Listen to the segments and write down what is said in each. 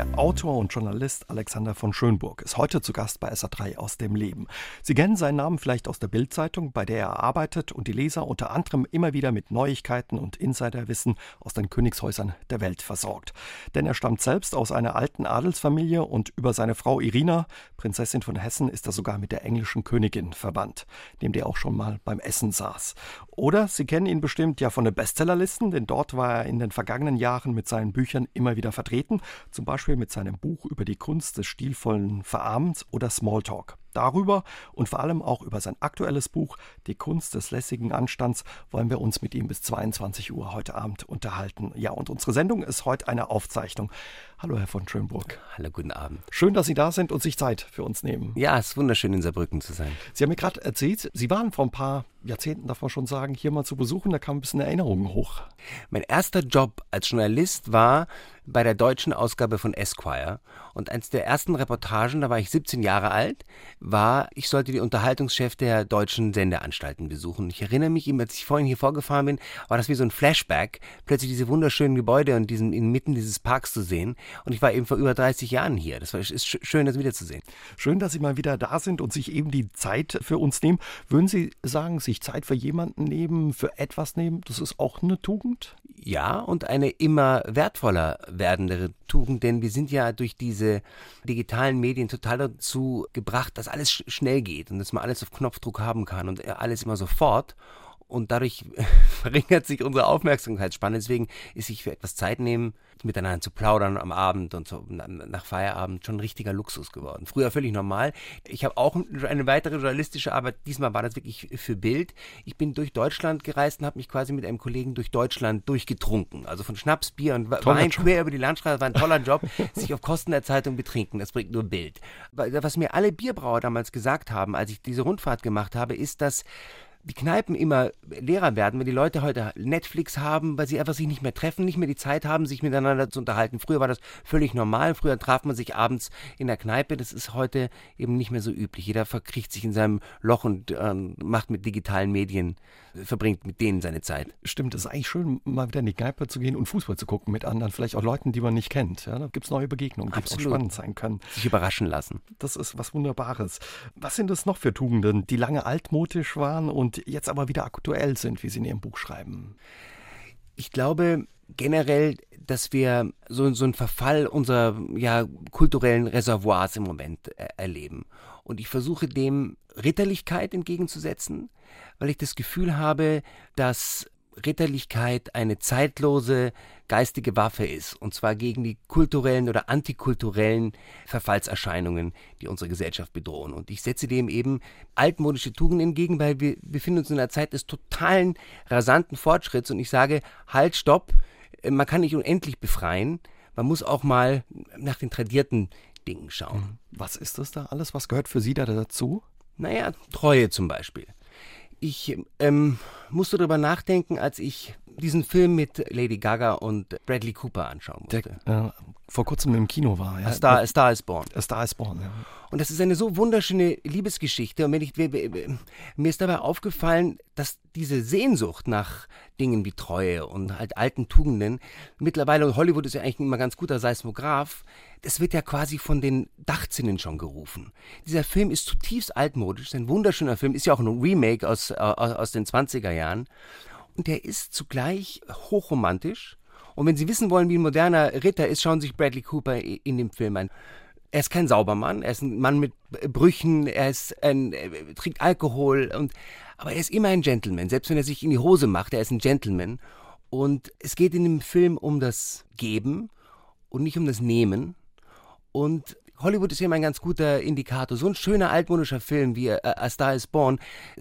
Der Autor und Journalist Alexander von Schönburg ist heute zu Gast bei SA3 aus dem Leben. Sie kennen seinen Namen vielleicht aus der Bildzeitung, bei der er arbeitet und die Leser unter anderem immer wieder mit Neuigkeiten und Insiderwissen aus den Königshäusern der Welt versorgt. Denn er stammt selbst aus einer alten Adelsfamilie und über seine Frau Irina, Prinzessin von Hessen, ist er sogar mit der englischen Königin verwandt, neben der auch schon mal beim Essen saß. Oder Sie kennen ihn bestimmt ja von den Bestsellerlisten, denn dort war er in den vergangenen Jahren mit seinen Büchern immer wieder vertreten, zum Beispiel Beispiel mit seinem Buch über die Kunst des stilvollen Verabends oder Smalltalk. Darüber und vor allem auch über sein aktuelles Buch Die Kunst des lässigen Anstands wollen wir uns mit ihm bis 22 Uhr heute Abend unterhalten. Ja, und unsere Sendung ist heute eine Aufzeichnung. Hallo, Herr von Schönburg. Hallo, guten Abend. Schön, dass Sie da sind und sich Zeit für uns nehmen. Ja, es ist wunderschön, in Saarbrücken zu sein. Sie haben mir gerade erzählt, Sie waren vor ein paar Jahrzehnten, darf man schon sagen, hier mal zu besuchen. Da kam ein bisschen Erinnerungen hoch. Mein erster Job als Journalist war bei der deutschen Ausgabe von Esquire. Und eins der ersten Reportagen, da war ich 17 Jahre alt, war, ich sollte die Unterhaltungschef der deutschen Sendeanstalten besuchen. Ich erinnere mich, als ich vorhin hier vorgefahren bin, war das wie so ein Flashback, plötzlich diese wunderschönen Gebäude und diesen inmitten dieses Parks zu sehen. Und ich war eben vor über 30 Jahren hier. Das war, ist schön, das wiederzusehen. Schön, dass Sie mal wieder da sind und sich eben die Zeit für uns nehmen. Würden Sie sagen, sich Zeit für jemanden nehmen, für etwas nehmen, das ist auch eine Tugend? Ja, und eine immer wertvoller werdendere Tugend, denn wir sind ja durch diese digitalen Medien total dazu gebracht, dass alles schnell geht und dass man alles auf Knopfdruck haben kann und alles immer sofort und dadurch verringert sich unsere Aufmerksamkeitsspanne. Deswegen ist sich für etwas Zeit nehmen, miteinander zu plaudern am Abend und so nach Feierabend schon ein richtiger Luxus geworden. Früher völlig normal. Ich habe auch eine weitere journalistische Arbeit. Diesmal war das wirklich für Bild. Ich bin durch Deutschland gereist und habe mich quasi mit einem Kollegen durch Deutschland durchgetrunken. Also von Schnaps, Bier und toller Wein Job. quer über die Landstraße. War ein toller Job. sich auf Kosten der Zeitung betrinken. Das bringt nur Bild. Was mir alle Bierbrauer damals gesagt haben, als ich diese Rundfahrt gemacht habe, ist, dass die Kneipen immer leerer werden, wenn die Leute heute Netflix haben, weil sie einfach sich nicht mehr treffen, nicht mehr die Zeit haben, sich miteinander zu unterhalten. Früher war das völlig normal. Früher traf man sich abends in der Kneipe. Das ist heute eben nicht mehr so üblich. Jeder verkriecht sich in seinem Loch und äh, macht mit digitalen Medien, verbringt mit denen seine Zeit. Stimmt, es ist eigentlich schön, mal wieder in die Kneipe zu gehen und Fußball zu gucken mit anderen, vielleicht auch Leuten, die man nicht kennt. Ja, da gibt es neue Begegnungen, die auch spannend sein können. Sich überraschen lassen. Das ist was Wunderbares. Was sind das noch für Tugenden, die lange altmodisch waren und und jetzt aber wieder aktuell sind, wie Sie in Ihrem Buch schreiben? Ich glaube generell, dass wir so, so einen Verfall unserer ja, kulturellen Reservoirs im Moment äh, erleben. Und ich versuche dem Ritterlichkeit entgegenzusetzen, weil ich das Gefühl habe, dass Ritterlichkeit eine zeitlose geistige Waffe ist, und zwar gegen die kulturellen oder antikulturellen Verfallserscheinungen, die unsere Gesellschaft bedrohen. Und ich setze dem eben altmodische Tugenden entgegen, weil wir befinden uns in einer Zeit des totalen, rasanten Fortschritts und ich sage, halt, stopp, man kann nicht unendlich befreien, man muss auch mal nach den tradierten Dingen schauen. Mhm. Was ist das da alles? Was gehört für Sie da dazu? Naja, Treue zum Beispiel. Ich ähm, musste darüber nachdenken, als ich diesen Film mit Lady Gaga und Bradley Cooper anschauen musste. Der, äh, vor kurzem im Kino war. Ja. A, Star, A Star is Born. A Star is Born, ja. Und das ist eine so wunderschöne Liebesgeschichte. Und wenn ich, mir ist dabei aufgefallen, dass diese Sehnsucht nach Dingen wie Treue und halt alten Tugenden mittlerweile, und Hollywood ist ja eigentlich immer ganz guter Seismograph, das wird ja quasi von den Dachzinnen schon gerufen. Dieser Film ist zutiefst altmodisch, ein wunderschöner Film, ist ja auch ein Remake aus, aus, aus den 20er Jahren. Und der ist zugleich hochromantisch. Und wenn Sie wissen wollen, wie ein moderner Ritter ist, schauen Sie sich Bradley Cooper in dem Film an. Er ist kein Saubermann, er ist ein Mann mit Brüchen, er ist ein, er trinkt Alkohol und, aber er ist immer ein Gentleman. Selbst wenn er sich in die Hose macht, er ist ein Gentleman. Und es geht in dem Film um das Geben und nicht um das Nehmen. Und Hollywood ist immer ein ganz guter Indikator. So ein schöner altmodischer Film wie äh, A Star is Born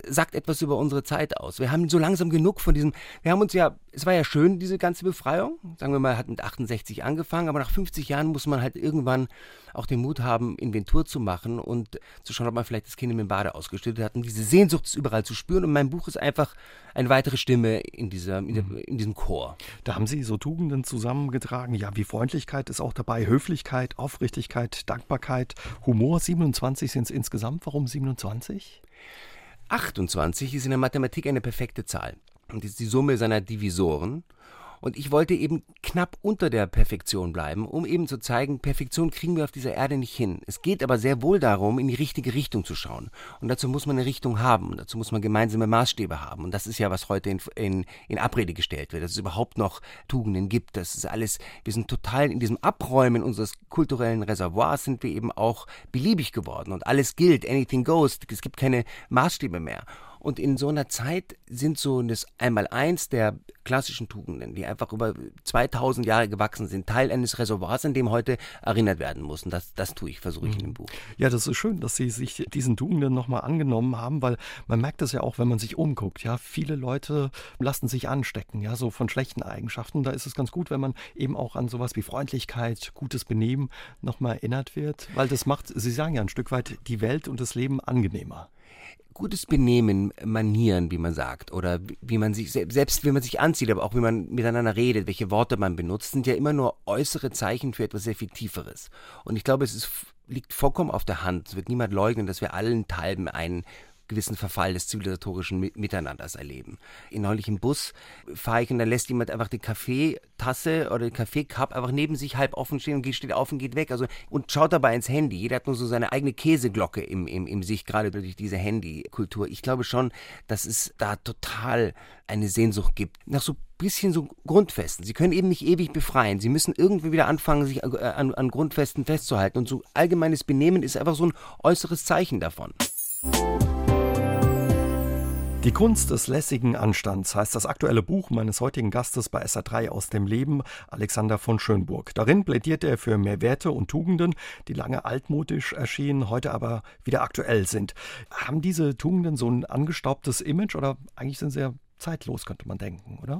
sagt etwas über unsere Zeit aus. Wir haben so langsam genug von diesem, wir haben uns ja, es war ja schön, diese ganze Befreiung. Sagen wir mal, hat mit 68 angefangen, aber nach 50 Jahren muss man halt irgendwann auch den Mut haben, Inventur zu machen und zu schauen, ob man vielleicht das Kind im Bade ausgestattet hat. Und diese Sehnsucht ist überall zu spüren. Und mein Buch ist einfach eine weitere Stimme in, dieser, in, der, mhm. in diesem Chor. Da haben Sie so Tugenden zusammengetragen, ja, wie Freundlichkeit ist auch dabei, Höflichkeit, Aufrichtigkeit, Dankbarkeit, Humor. 27 sind es insgesamt. Warum 27? 28 ist in der Mathematik eine perfekte Zahl. Und das ist die Summe seiner Divisoren. Und ich wollte eben knapp unter der Perfektion bleiben, um eben zu zeigen, Perfektion kriegen wir auf dieser Erde nicht hin. Es geht aber sehr wohl darum, in die richtige Richtung zu schauen. Und dazu muss man eine Richtung haben. Und dazu muss man gemeinsame Maßstäbe haben. Und das ist ja, was heute in, in, in Abrede gestellt wird, dass es überhaupt noch Tugenden gibt. Das ist alles, wir sind total in diesem Abräumen unseres kulturellen Reservoirs sind wir eben auch beliebig geworden. Und alles gilt, anything goes. Es gibt keine Maßstäbe mehr. Und in so einer Zeit sind so das Einmaleins der klassischen Tugenden, die einfach über 2000 Jahre gewachsen sind, Teil eines Reservoirs, in dem heute erinnert werden muss. Und das, das tue ich, versuche ich in dem mhm. Buch. Ja, das ist schön, dass Sie sich diesen Tugenden nochmal angenommen haben, weil man merkt das ja auch, wenn man sich umguckt. Ja, viele Leute lassen sich anstecken, ja, so von schlechten Eigenschaften. Da ist es ganz gut, wenn man eben auch an sowas wie Freundlichkeit, gutes Benehmen nochmal erinnert wird, weil das macht, Sie sagen ja ein Stück weit, die Welt und das Leben angenehmer gutes Benehmen, Manieren, wie man sagt, oder wie man sich, selbst wie man sich anzieht, aber auch wie man miteinander redet, welche Worte man benutzt, sind ja immer nur äußere Zeichen für etwas sehr viel Tieferes. Und ich glaube, es ist, liegt vollkommen auf der Hand. Es wird niemand leugnen, dass wir allen Teilen einen gewissen Verfall des zivilisatorischen Miteinanders erleben. In neulich im Bus fahre ich und dann lässt jemand einfach die Kaffeetasse oder den Kaffeecup einfach neben sich halb offen stehen und steht auf und geht weg. Also und schaut dabei ins Handy. Jeder hat nur so seine eigene Käseglocke im, im, im Sich, gerade durch diese Handykultur. Ich glaube schon, dass es da total eine Sehnsucht gibt nach so bisschen so Grundfesten. Sie können eben nicht ewig befreien. Sie müssen irgendwie wieder anfangen, sich an, an Grundfesten festzuhalten. Und so allgemeines Benehmen ist einfach so ein äußeres Zeichen davon. Die Kunst des lässigen Anstands heißt das aktuelle Buch meines heutigen Gastes bei SA3 aus dem Leben, Alexander von Schönburg. Darin plädiert er für mehr Werte und Tugenden, die lange altmodisch erschienen, heute aber wieder aktuell sind. Haben diese Tugenden so ein angestaubtes Image oder eigentlich sind sie ja zeitlos, könnte man denken, oder?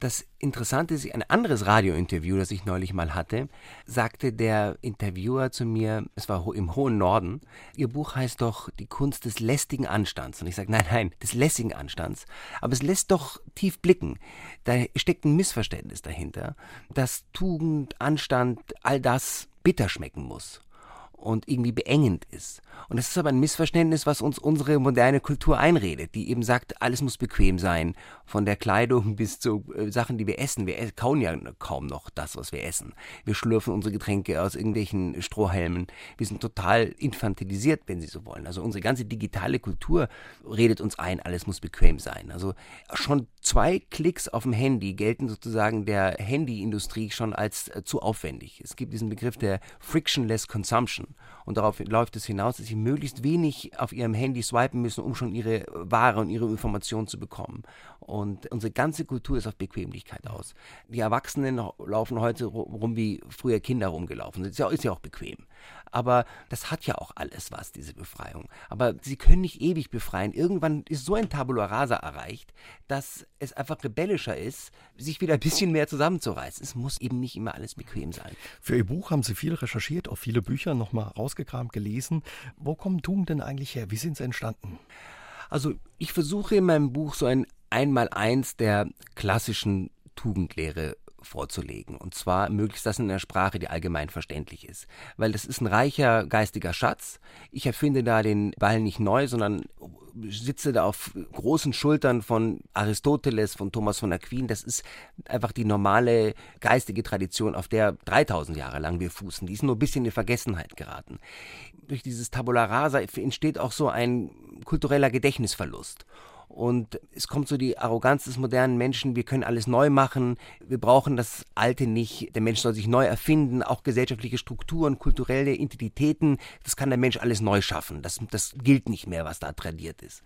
Das Interessante ist, ein anderes Radiointerview, das ich neulich mal hatte, sagte der Interviewer zu mir, es war im hohen Norden, Ihr Buch heißt doch Die Kunst des lästigen Anstands. Und ich sage, nein, nein, des lässigen Anstands. Aber es lässt doch tief blicken. Da steckt ein Missverständnis dahinter, dass Tugend, Anstand, all das bitter schmecken muss und irgendwie beengend ist. Und das ist aber ein Missverständnis, was uns unsere moderne Kultur einredet, die eben sagt, alles muss bequem sein, von der Kleidung bis zu äh, Sachen, die wir essen. Wir kauen ja kaum noch das, was wir essen. Wir schlürfen unsere Getränke aus irgendwelchen Strohhelmen. Wir sind total infantilisiert, wenn Sie so wollen. Also unsere ganze digitale Kultur redet uns ein, alles muss bequem sein. Also schon zwei Klicks auf dem Handy gelten sozusagen der Handyindustrie schon als äh, zu aufwendig. Es gibt diesen Begriff der frictionless consumption und darauf läuft es hinaus, dass sie möglichst wenig auf ihrem Handy swipen müssen, um schon ihre Ware und ihre Informationen zu bekommen. Und unsere ganze Kultur ist auf Bequemlichkeit aus. Die Erwachsenen laufen heute rum, wie früher Kinder rumgelaufen sind. Ist ja, ist ja auch bequem. Aber das hat ja auch alles was, diese Befreiung. Aber sie können nicht ewig befreien. Irgendwann ist so ein Tabula rasa erreicht, dass es einfach rebellischer ist, sich wieder ein bisschen mehr zusammenzureißen. Es muss eben nicht immer alles bequem sein. Für Ihr Buch haben Sie viel recherchiert, auch viele Bücher nochmal rausgekramt, gelesen. Wo kommen Tugenden eigentlich her? Wie sind sie entstanden? Also ich versuche in meinem Buch so ein Einmaleins der klassischen Tugendlehre vorzulegen. Und zwar möglichst das in einer Sprache, die allgemein verständlich ist. Weil das ist ein reicher geistiger Schatz. Ich erfinde da den Ball nicht neu, sondern sitze da auf großen Schultern von Aristoteles, von Thomas von Aquin. Das ist einfach die normale geistige Tradition, auf der 3000 Jahre lang wir fußen. Die ist nur ein bisschen in Vergessenheit geraten. Durch dieses Tabula Rasa entsteht auch so ein kultureller Gedächtnisverlust. Und es kommt so die Arroganz des modernen Menschen, wir können alles neu machen, wir brauchen das Alte nicht, der Mensch soll sich neu erfinden, auch gesellschaftliche Strukturen, kulturelle Identitäten, das kann der Mensch alles neu schaffen. Das, das gilt nicht mehr, was da tradiert ist.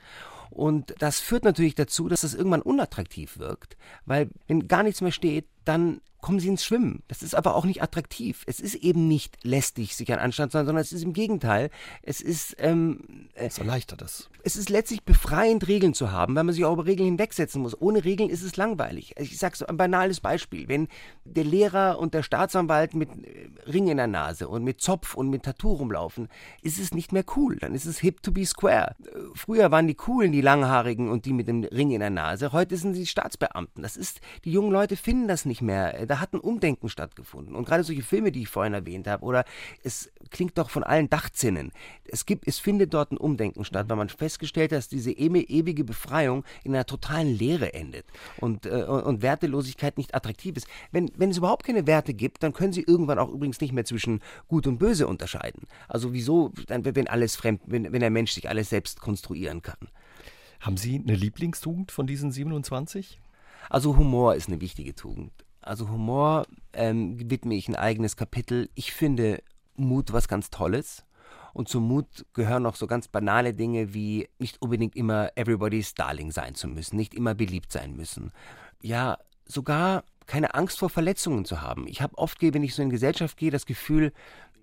Und das führt natürlich dazu, dass es irgendwann unattraktiv wirkt, weil wenn gar nichts mehr steht, dann kommen sie ins Schwimmen. Das ist aber auch nicht attraktiv. Es ist eben nicht lästig, sich an Anstand zu sein, sondern es ist im Gegenteil. Es ist. Ähm, äh, es erleichtert es. Es ist letztlich befreiend, Regeln zu haben, weil man sich auch über Regeln hinwegsetzen muss. Ohne Regeln ist es langweilig. Ich sage so ein banales Beispiel. Wenn der Lehrer und der Staatsanwalt mit äh, Ring in der Nase und mit Zopf und mit Tattoo rumlaufen, ist es nicht mehr cool. Dann ist es hip to be square. Äh, früher waren die coolen, die Langhaarigen und die mit dem Ring in der Nase. Heute sind sie Staatsbeamten. Das ist, die jungen Leute finden das nicht nicht mehr. Da hat ein Umdenken stattgefunden. Und gerade solche Filme, die ich vorhin erwähnt habe, oder es klingt doch von allen Dachzinnen. Es gibt, es findet dort ein Umdenken statt, weil man festgestellt hat, dass diese ewige Befreiung in einer totalen Leere endet und, äh, und Wertelosigkeit nicht attraktiv ist. Wenn, wenn es überhaupt keine Werte gibt, dann können sie irgendwann auch übrigens nicht mehr zwischen Gut und Böse unterscheiden. Also wieso, wenn alles fremd, wenn, wenn der Mensch sich alles selbst konstruieren kann. Haben Sie eine Lieblingstugend von diesen 27? Also Humor ist eine wichtige Tugend. Also Humor ähm, widme ich ein eigenes Kapitel. Ich finde Mut was ganz Tolles. Und zum Mut gehören auch so ganz banale Dinge wie nicht unbedingt immer everybody's Darling sein zu müssen, nicht immer beliebt sein müssen. Ja, sogar keine Angst vor Verletzungen zu haben. Ich habe oft, wenn ich so in Gesellschaft gehe, das Gefühl,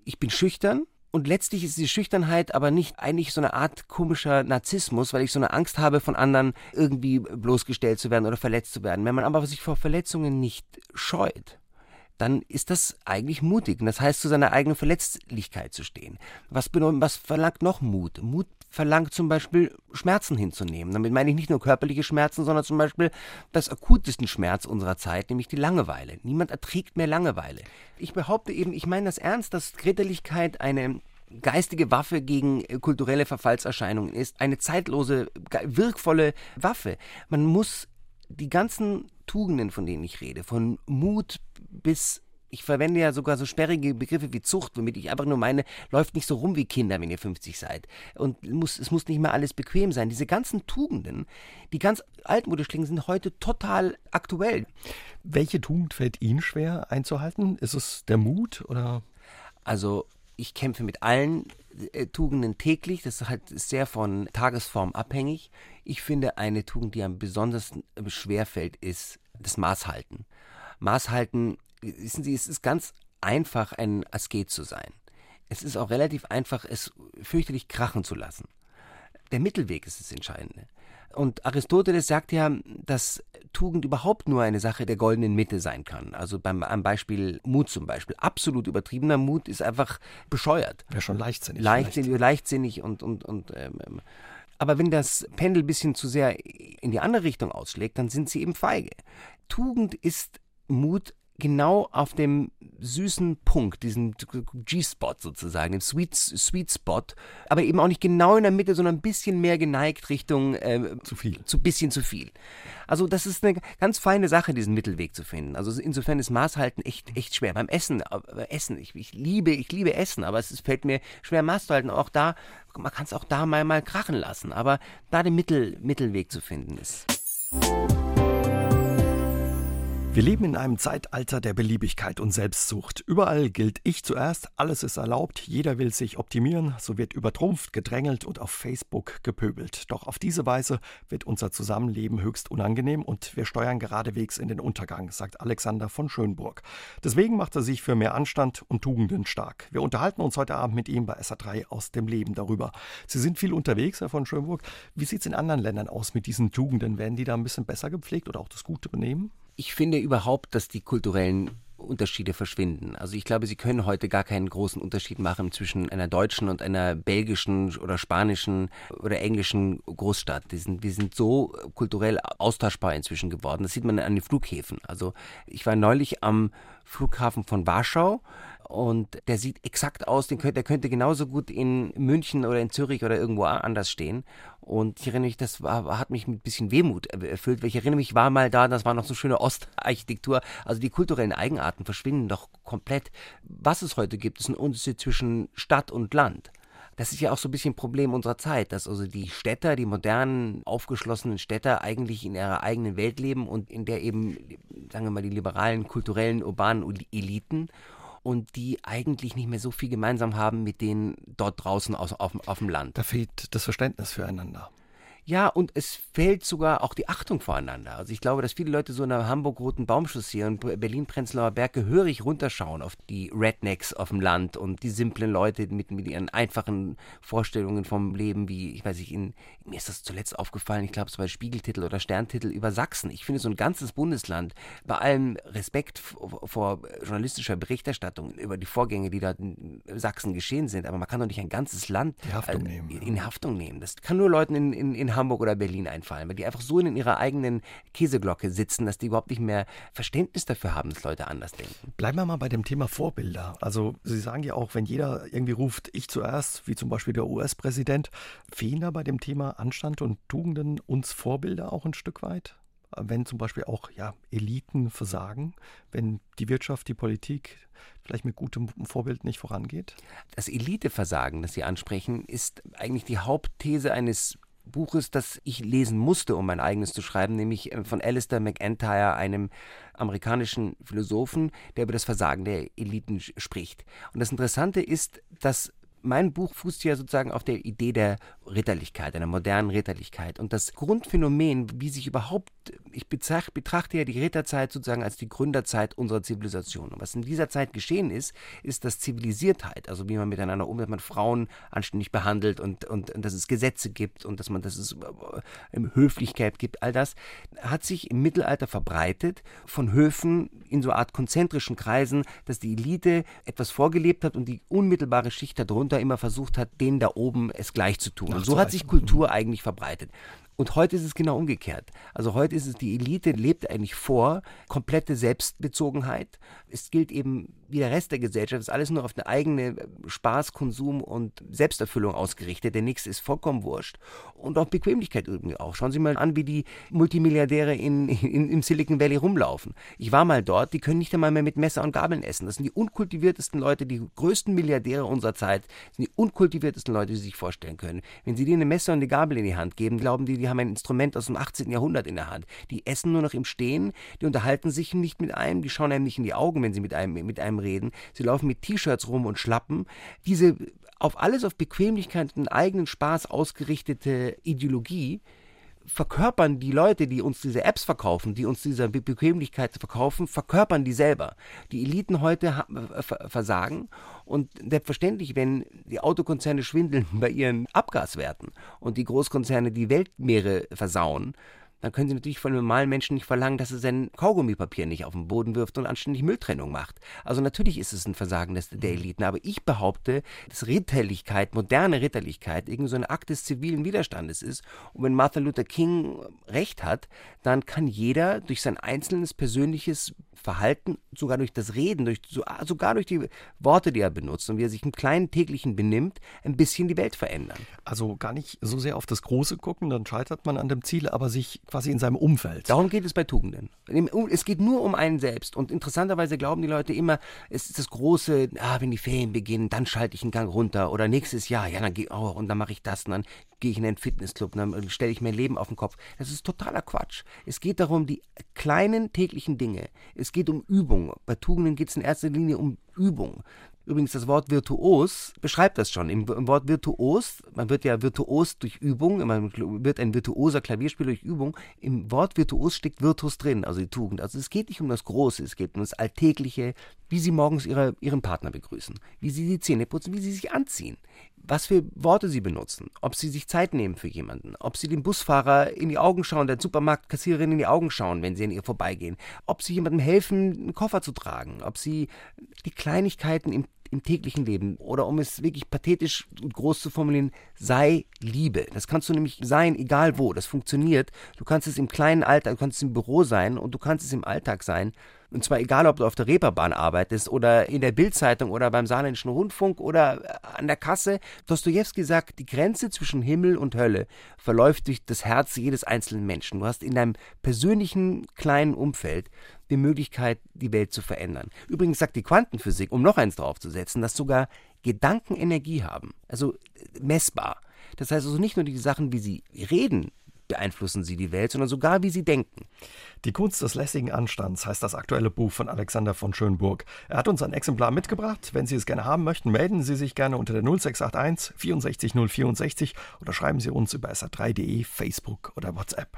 ich bin schüchtern und letztlich ist die Schüchternheit aber nicht eigentlich so eine Art komischer Narzissmus, weil ich so eine Angst habe, von anderen irgendwie bloßgestellt zu werden oder verletzt zu werden. Wenn man aber sich vor Verletzungen nicht scheut, dann ist das eigentlich mutig. Und das heißt, zu seiner eigenen Verletzlichkeit zu stehen. Was, was verlangt noch Mut? Mut verlangt zum Beispiel Schmerzen hinzunehmen. Damit meine ich nicht nur körperliche Schmerzen, sondern zum Beispiel das akutesten Schmerz unserer Zeit, nämlich die Langeweile. Niemand erträgt mehr Langeweile. Ich behaupte eben, ich meine das ernst, dass Gritterlichkeit eine geistige Waffe gegen kulturelle Verfallserscheinungen ist, eine zeitlose, wirkvolle Waffe. Man muss die ganzen Tugenden, von denen ich rede, von Mut bis ich verwende ja sogar so sperrige Begriffe wie Zucht, womit ich einfach nur meine, läuft nicht so rum wie Kinder, wenn ihr 50 seid. Und muss, es muss nicht mehr alles bequem sein. Diese ganzen Tugenden, die ganz altmodisch klingen, sind heute total aktuell. Welche Tugend fällt Ihnen schwer einzuhalten? Ist es der Mut oder? Also ich kämpfe mit allen äh, Tugenden täglich. Das ist halt sehr von Tagesform abhängig. Ich finde, eine Tugend, die am besonders schwer fällt, ist das Maßhalten. Maßhalten, wissen Sie, es ist ganz einfach, ein Asket zu sein. Es ist auch relativ einfach, es fürchterlich krachen zu lassen. Der Mittelweg ist das Entscheidende. Und Aristoteles sagt ja, dass Tugend überhaupt nur eine Sache der goldenen Mitte sein kann. Also beim am Beispiel Mut zum Beispiel. Absolut übertriebener Mut ist einfach bescheuert. Wäre schon leichtsinnig. Leichtsinnig, leichtsinnig und, und, und ähm, ähm, aber wenn das Pendel ein bisschen zu sehr in die andere Richtung ausschlägt, dann sind sie eben feige. Tugend ist Mut genau auf dem süßen Punkt, diesen G-Spot sozusagen, dem Sweet, Sweet Spot, aber eben auch nicht genau in der Mitte, sondern ein bisschen mehr geneigt Richtung äh, zu viel. Zu bisschen zu viel. Also das ist eine ganz feine Sache, diesen Mittelweg zu finden. Also insofern ist Maßhalten echt, echt schwer. Beim Essen, äh, Essen, ich, ich liebe, ich liebe Essen, aber es fällt mir schwer Maß zu halten. Auch da, man kann es auch da mal, mal krachen lassen, aber da den Mittel, Mittelweg zu finden ist. Wir leben in einem Zeitalter der Beliebigkeit und Selbstsucht. Überall gilt ich zuerst, alles ist erlaubt, jeder will sich optimieren, so wird übertrumpft, gedrängelt und auf Facebook gepöbelt. Doch auf diese Weise wird unser Zusammenleben höchst unangenehm und wir steuern geradewegs in den Untergang, sagt Alexander von Schönburg. Deswegen macht er sich für mehr Anstand und Tugenden stark. Wir unterhalten uns heute Abend mit ihm bei SA3 aus dem Leben darüber. Sie sind viel unterwegs, Herr von Schönburg. Wie sieht es in anderen Ländern aus mit diesen Tugenden? Werden die da ein bisschen besser gepflegt oder auch das gute Benehmen? Ich finde überhaupt, dass die kulturellen Unterschiede verschwinden. Also ich glaube, Sie können heute gar keinen großen Unterschied machen zwischen einer deutschen und einer belgischen oder spanischen oder englischen Großstadt. Die sind, wir sind so kulturell austauschbar inzwischen geworden. Das sieht man an den Flughäfen. Also ich war neulich am Flughafen von Warschau und der sieht exakt aus, der könnte genauso gut in München oder in Zürich oder irgendwo anders stehen. Und ich erinnere mich, das war, hat mich mit ein bisschen Wehmut erfüllt, weil ich erinnere mich, war mal da, das war noch so schöne Ostarchitektur. Also die kulturellen Eigenarten verschwinden doch komplett. Was es heute gibt, ist ein Unterschied zwischen Stadt und Land. Das ist ja auch so ein bisschen ein Problem unserer Zeit, dass also die Städter, die modernen, aufgeschlossenen Städter eigentlich in ihrer eigenen Welt leben und in der eben, sagen wir mal, die liberalen, kulturellen, urbanen Eliten und die eigentlich nicht mehr so viel gemeinsam haben mit denen dort draußen aus, auf, auf dem Land. Da fehlt das Verständnis füreinander. Ja, und es fehlt sogar auch die Achtung voreinander. Also ich glaube, dass viele Leute so in der Hamburg-Roten Baumchaussee und Berlin-Prenzlauer Berg gehörig runterschauen auf die Rednecks auf dem Land und die simplen Leute mit, mit ihren einfachen Vorstellungen vom Leben, wie, ich weiß nicht, in, mir ist das zuletzt aufgefallen, ich glaube, es war Spiegeltitel oder Sterntitel über Sachsen. Ich finde so ein ganzes Bundesland, bei allem Respekt vor journalistischer Berichterstattung über die Vorgänge, die da in Sachsen geschehen sind, aber man kann doch nicht ein ganzes Land Haftung äh, in Haftung nehmen. Das kann nur Leuten in, in, in Hamburg oder Berlin einfallen, weil die einfach so in ihrer eigenen Käseglocke sitzen, dass die überhaupt nicht mehr Verständnis dafür haben, dass Leute anders denken. Bleiben wir mal bei dem Thema Vorbilder. Also Sie sagen ja auch, wenn jeder irgendwie ruft, ich zuerst, wie zum Beispiel der US-Präsident, fehlen da bei dem Thema Anstand und Tugenden uns Vorbilder auch ein Stück weit? wenn zum Beispiel auch ja, Eliten versagen, wenn die Wirtschaft, die Politik vielleicht mit gutem Vorbild nicht vorangeht? Das Eliteversagen, das Sie ansprechen, ist eigentlich die Hauptthese eines Buches, das ich lesen musste, um mein eigenes zu schreiben, nämlich äh, von Alistair McIntyre, einem amerikanischen Philosophen, der über das Versagen der Eliten spricht. Und das Interessante ist, dass mein Buch fußt ja sozusagen auf der Idee der Ritterlichkeit, einer modernen Ritterlichkeit. Und das Grundphänomen, wie sich überhaupt, ich betrachte ja die Ritterzeit sozusagen als die Gründerzeit unserer Zivilisation. Und was in dieser Zeit geschehen ist, ist, dass Zivilisiertheit, also wie man miteinander umgeht, dass man Frauen anständig behandelt und, und, und dass es Gesetze gibt und dass man, dass es äh, Höflichkeit gibt, all das hat sich im Mittelalter verbreitet von Höfen in so Art konzentrischen Kreisen, dass die Elite etwas vorgelebt hat und die unmittelbare Schicht darunter immer versucht hat, denen da oben es gleich zu tun. Und so hat sich Kultur mhm. eigentlich verbreitet. Und heute ist es genau umgekehrt. Also heute ist es, die Elite lebt eigentlich vor, komplette Selbstbezogenheit. Es gilt eben wie der Rest der Gesellschaft, ist alles nur auf eine eigene Spaß, Konsum und Selbsterfüllung ausgerichtet. Der nächste ist vollkommen wurscht. Und auch Bequemlichkeit irgendwie auch. Schauen Sie mal an, wie die Multimilliardäre in, in, im Silicon Valley rumlaufen. Ich war mal dort, die können nicht einmal mehr mit Messer und Gabeln essen. Das sind die unkultiviertesten Leute, die größten Milliardäre unserer Zeit, das sind die unkultiviertesten Leute, die Sie sich vorstellen können. Wenn Sie denen eine Messer und eine Gabel in die Hand geben, glauben die, die haben ein Instrument aus dem 18. Jahrhundert in der Hand. Die essen nur noch im Stehen, die unterhalten sich nicht mit einem, die schauen einem nicht in die Augen, wenn sie mit einem, mit einem reden. Sie laufen mit T-Shirts rum und Schlappen. Diese auf alles auf Bequemlichkeit und eigenen Spaß ausgerichtete Ideologie verkörpern die Leute, die uns diese Apps verkaufen, die uns diese Be Bequemlichkeit verkaufen, verkörpern die selber. Die Eliten heute versagen und selbstverständlich, wenn die Autokonzerne schwindeln bei ihren Abgaswerten und die Großkonzerne die Weltmeere versauen, dann können Sie natürlich von einem normalen Menschen nicht verlangen, dass er sein Kaugummipapier nicht auf den Boden wirft und anständig Mülltrennung macht. Also natürlich ist es ein Versagen des, der Eliten, aber ich behaupte, dass Ritterlichkeit, moderne Ritterlichkeit, irgendwie so ein Akt des zivilen Widerstandes ist. Und wenn Martin Luther King recht hat, dann kann jeder durch sein einzelnes persönliches Verhalten, sogar durch das Reden, durch, sogar durch die Worte, die er benutzt und wie er sich im kleinen täglichen benimmt, ein bisschen die Welt verändern. Also gar nicht so sehr auf das Große gucken, dann scheitert man an dem Ziel, aber sich quasi in seinem Umfeld. Darum geht es bei Tugenden. Es geht nur um einen selbst. Und interessanterweise glauben die Leute immer, es ist das große, ah, wenn die Ferien beginnen, dann schalte ich einen Gang runter. Oder nächstes Jahr, ja, dann gehe oh, und dann mache ich das und dann gehe ich in einen Fitnessclub und dann stelle ich mein Leben auf den Kopf. Das ist totaler Quatsch. Es geht darum, die kleinen täglichen Dinge. Es geht um Übung. Bei Tugenden geht es in erster Linie um Übung. Übrigens, das Wort virtuos beschreibt das schon. Im, Im, Wort virtuos, man wird ja virtuos durch Übung, man wird ein virtuoser Klavierspieler durch Übung. Im Wort virtuos steckt Virtus drin, also die Tugend. Also es geht nicht um das Große, es geht um das Alltägliche, wie Sie morgens ihre, Ihren Partner begrüßen, wie Sie die Zähne putzen, wie Sie sich anziehen, was für Worte Sie benutzen, ob Sie sich Zeit nehmen für jemanden, ob Sie dem Busfahrer in die Augen schauen, der Supermarktkassiererin in die Augen schauen, wenn Sie an ihr vorbeigehen, ob Sie jemandem helfen, einen Koffer zu tragen, ob Sie die Kleinigkeiten im im täglichen Leben oder um es wirklich pathetisch und groß zu formulieren, sei Liebe. Das kannst du nämlich sein, egal wo. Das funktioniert. Du kannst es im kleinen Alltag, du kannst es im Büro sein und du kannst es im Alltag sein. Und zwar egal, ob du auf der Reeperbahn arbeitest oder in der Bildzeitung oder beim Saarländischen Rundfunk oder an der Kasse. Dostoevsky sagt, die Grenze zwischen Himmel und Hölle verläuft durch das Herz jedes einzelnen Menschen. Du hast in deinem persönlichen kleinen Umfeld die Möglichkeit, die Welt zu verändern. Übrigens sagt die Quantenphysik, um noch eins draufzusetzen, dass sogar Gedanken Energie haben, also messbar. Das heißt also nicht nur die Sachen, wie sie reden, beeinflussen sie die Welt, sondern sogar wie sie denken. Die Kunst des lässigen Anstands heißt das aktuelle Buch von Alexander von Schönburg. Er hat uns ein Exemplar mitgebracht. Wenn Sie es gerne haben möchten, melden Sie sich gerne unter der 0681 64 064 oder schreiben Sie uns über sr3.de, Facebook oder WhatsApp.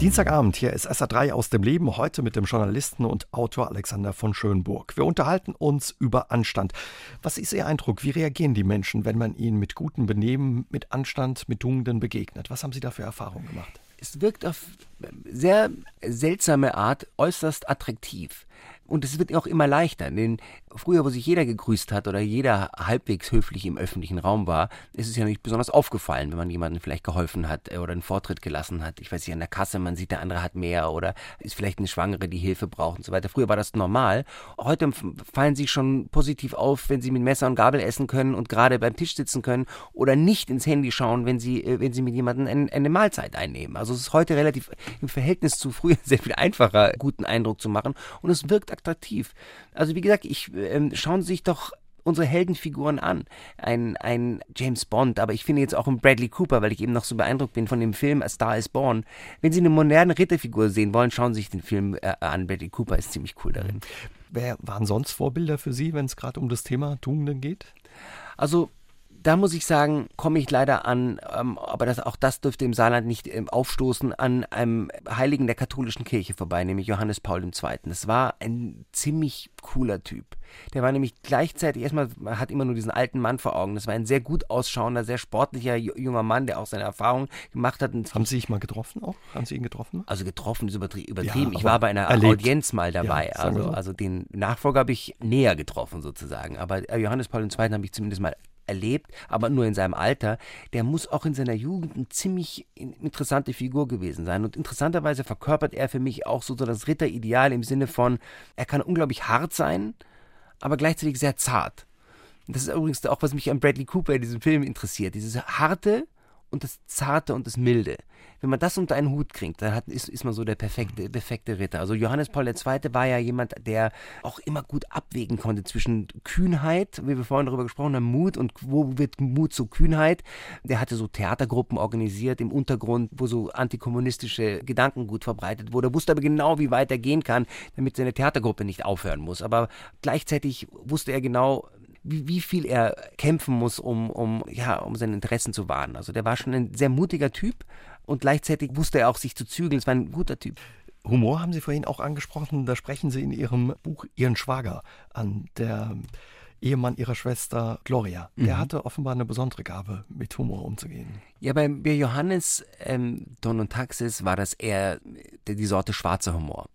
Dienstagabend, hier ist SA3 aus dem Leben, heute mit dem Journalisten und Autor Alexander von Schönburg. Wir unterhalten uns über Anstand. Was ist Ihr Eindruck? Wie reagieren die Menschen, wenn man ihnen mit gutem Benehmen, mit Anstand, mit Tugenden begegnet? Was haben Sie da für Erfahrungen gemacht? Es wirkt auf sehr seltsame Art äußerst attraktiv Und es wird auch immer leichter, denn früher, wo sich jeder gegrüßt hat oder jeder halbwegs höflich im öffentlichen Raum war, ist es ja nicht besonders aufgefallen, wenn man jemandem vielleicht geholfen hat äh, oder einen Vortritt gelassen hat. Ich weiß nicht, an der Kasse, man sieht, der andere hat mehr oder ist vielleicht eine Schwangere, die Hilfe braucht und so weiter. Früher war das normal. Heute fallen sie schon positiv auf, wenn sie mit Messer und Gabel essen können und gerade beim Tisch sitzen können oder nicht ins Handy schauen, wenn sie, äh, wenn sie mit jemandem eine Mahlzeit einnehmen. Also es ist heute relativ im Verhältnis zu früher sehr viel einfacher, guten Eindruck zu machen und es wirkt attraktiv. Also wie gesagt, ich äh, schauen Sie sich doch unsere Heldenfiguren an. Ein, ein James Bond, aber ich finde jetzt auch einen Bradley Cooper, weil ich eben noch so beeindruckt bin von dem Film A Star is Born. Wenn Sie eine moderne Ritterfigur sehen wollen, schauen Sie sich den Film äh, an. Bradley Cooper ist ziemlich cool darin. Wer waren sonst Vorbilder für Sie, wenn es gerade um das Thema Tugenden geht? Also da muss ich sagen, komme ich leider an, ähm, aber das, auch das dürfte im Saarland nicht ähm, aufstoßen, an einem Heiligen der katholischen Kirche vorbei, nämlich Johannes Paul II. Das war ein ziemlich cooler Typ. Der war nämlich gleichzeitig, erstmal, man hat immer nur diesen alten Mann vor Augen. Das war ein sehr gut ausschauender, sehr sportlicher junger Mann, der auch seine Erfahrungen gemacht hat. Haben Sie sich mal getroffen auch? Haben Sie ihn getroffen? Also getroffen ist übertrieben. Ja, ich war bei einer erlebt. Audienz mal dabei. Ja, also, so. also den Nachfolger habe ich näher getroffen sozusagen. Aber äh, Johannes Paul II. habe ich zumindest mal erlebt, aber nur in seinem Alter, der muss auch in seiner Jugend eine ziemlich interessante Figur gewesen sein. Und interessanterweise verkörpert er für mich auch so, das Ritterideal im Sinne von, er kann unglaublich hart sein, aber gleichzeitig sehr zart. Das ist übrigens auch, was mich an Bradley Cooper in diesem Film interessiert. Dieses harte und das zarte und das milde wenn man das unter einen Hut kriegt, dann hat, ist, ist man so der perfekte, perfekte Ritter. Also Johannes Paul II. war ja jemand, der auch immer gut abwägen konnte zwischen Kühnheit, wie wir vorhin darüber gesprochen haben, Mut und wo wird Mut zu Kühnheit. Der hatte so Theatergruppen organisiert im Untergrund, wo so antikommunistische Gedankengut verbreitet wurde, wusste aber genau, wie weit er gehen kann, damit seine Theatergruppe nicht aufhören muss. Aber gleichzeitig wusste er genau, wie, wie viel er kämpfen muss, um, um, ja, um seine Interessen zu wahren. Also der war schon ein sehr mutiger Typ, und gleichzeitig wusste er auch sich zu zügeln. Es war ein guter Typ. Humor haben Sie vorhin auch angesprochen. Da sprechen Sie in Ihrem Buch Ihren Schwager an, der Ehemann Ihrer Schwester Gloria. Der mhm. hatte offenbar eine besondere Gabe, mit Humor umzugehen. Ja, bei, Johannes ähm, Don und Taxis war das eher die Sorte schwarzer Humor.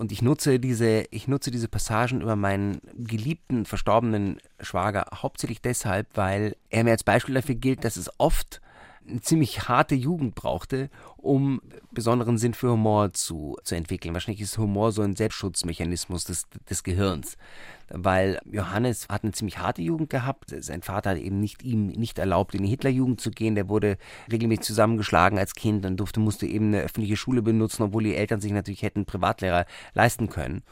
Und ich nutze diese, ich nutze diese Passagen über meinen geliebten, verstorbenen Schwager hauptsächlich deshalb, weil er mir als Beispiel dafür gilt, dass es oft eine ziemlich harte Jugend brauchte, um besonderen Sinn für Humor zu, zu entwickeln. Wahrscheinlich ist Humor so ein Selbstschutzmechanismus des, des Gehirns. Weil Johannes hat eine ziemlich harte Jugend gehabt. Sein Vater hat eben nicht ihm nicht erlaubt, in die Hitlerjugend zu gehen. Der wurde regelmäßig zusammengeschlagen als Kind und durfte, musste eben eine öffentliche Schule benutzen, obwohl die Eltern sich natürlich hätten Privatlehrer leisten können.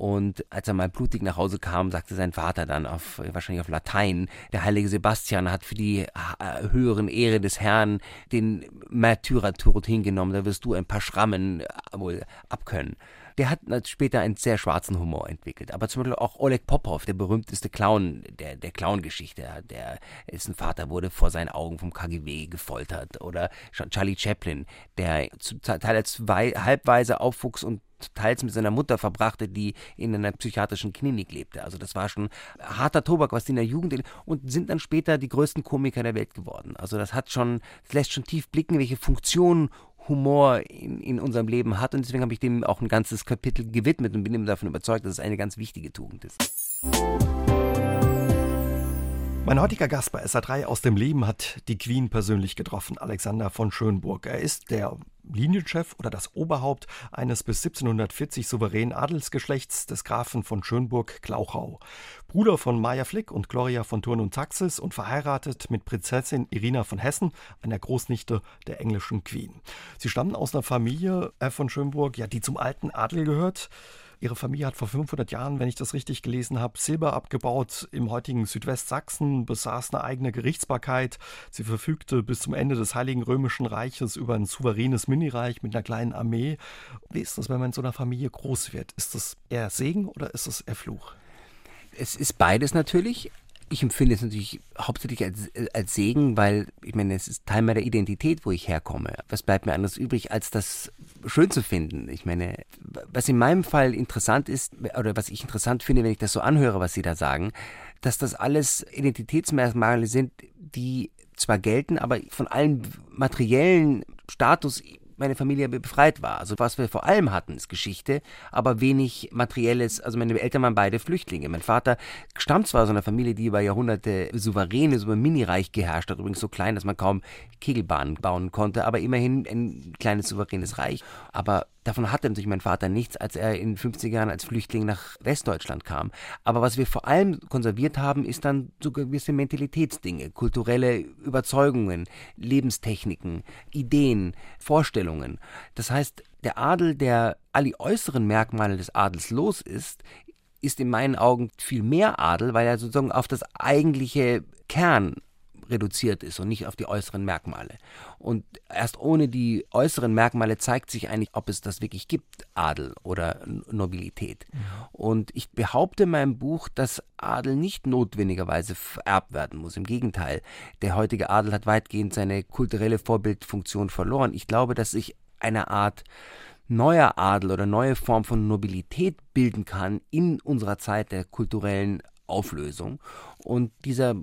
Und als er mal blutig nach Hause kam, sagte sein Vater dann auf, wahrscheinlich auf Latein, der heilige Sebastian hat für die äh, höheren Ehre des Herrn den Märtyrertod hingenommen, da wirst du ein paar Schrammen äh, wohl abkönnen der hat später einen sehr schwarzen Humor entwickelt. Aber zum Beispiel auch Oleg Popov, der berühmteste Clown der, der Clown-Geschichte, der dessen Vater wurde vor seinen Augen vom KGB gefoltert. Oder Charlie Chaplin, der teils halbweise aufwuchs und teils mit seiner Mutter verbrachte, die in einer psychiatrischen Klinik lebte. Also das war schon harter Tobak, was die in der Jugend und sind dann später die größten Komiker der Welt geworden. Also das hat schon, das lässt schon tief blicken, welche Funktion Humor in, in unserem Leben hat und deswegen habe ich dem auch ein ganzes Kapitel gewidmet und bin ihm davon überzeugt, dass es eine ganz wichtige Tugend ist. Mein heutiger Gast bei SA3 aus dem Leben hat die Queen persönlich getroffen, Alexander von Schönburg. Er ist der Linienchef oder das Oberhaupt eines bis 1740 souveränen Adelsgeschlechts des Grafen von Schönburg-Glauchau. Bruder von Maja Flick und Gloria von Thurn und Taxis und verheiratet mit Prinzessin Irina von Hessen, einer Großnichte der englischen Queen. Sie stammen aus einer Familie äh, von Schönburg, ja, die zum alten Adel gehört. Ihre Familie hat vor 500 Jahren, wenn ich das richtig gelesen habe, Silber abgebaut im heutigen Südwestsachsen, besaß eine eigene Gerichtsbarkeit. Sie verfügte bis zum Ende des Heiligen Römischen Reiches über ein souveränes Minireich mit einer kleinen Armee. Wie ist das, wenn man in so einer Familie groß wird? Ist das eher Segen oder ist das eher Fluch? Es ist beides natürlich ich empfinde es natürlich hauptsächlich als, als Segen, weil ich meine, es ist Teil meiner Identität, wo ich herkomme. Was bleibt mir anders übrig, als das schön zu finden? Ich meine, was in meinem Fall interessant ist, oder was ich interessant finde, wenn ich das so anhöre, was Sie da sagen, dass das alles Identitätsmerkmale sind, die zwar gelten, aber von allen materiellen Status meine Familie befreit war. Also was wir vor allem hatten, ist Geschichte, aber wenig materielles. Also meine Eltern waren beide Flüchtlinge. Mein Vater stammt zwar aus einer Familie, die über Jahrhunderte souveräne, so ein Mini-Reich geherrscht hat, übrigens so klein, dass man kaum Kegelbahnen bauen konnte, aber immerhin ein kleines souveränes Reich. Aber Davon hatte natürlich mein Vater nichts, als er in den 50er Jahren als Flüchtling nach Westdeutschland kam. Aber was wir vor allem konserviert haben, ist dann so gewisse Mentalitätsdinge, kulturelle Überzeugungen, Lebenstechniken, Ideen, Vorstellungen. Das heißt, der Adel, der all die äußeren Merkmale des Adels los ist, ist in meinen Augen viel mehr Adel, weil er sozusagen auf das eigentliche Kern reduziert ist und nicht auf die äußeren Merkmale. Und erst ohne die äußeren Merkmale zeigt sich eigentlich, ob es das wirklich gibt, Adel oder Nobilität. Mhm. Und ich behaupte in meinem Buch, dass Adel nicht notwendigerweise vererbt werden muss. Im Gegenteil, der heutige Adel hat weitgehend seine kulturelle Vorbildfunktion verloren. Ich glaube, dass sich eine Art neuer Adel oder neue Form von Nobilität bilden kann in unserer Zeit der kulturellen Auflösung. Und dieser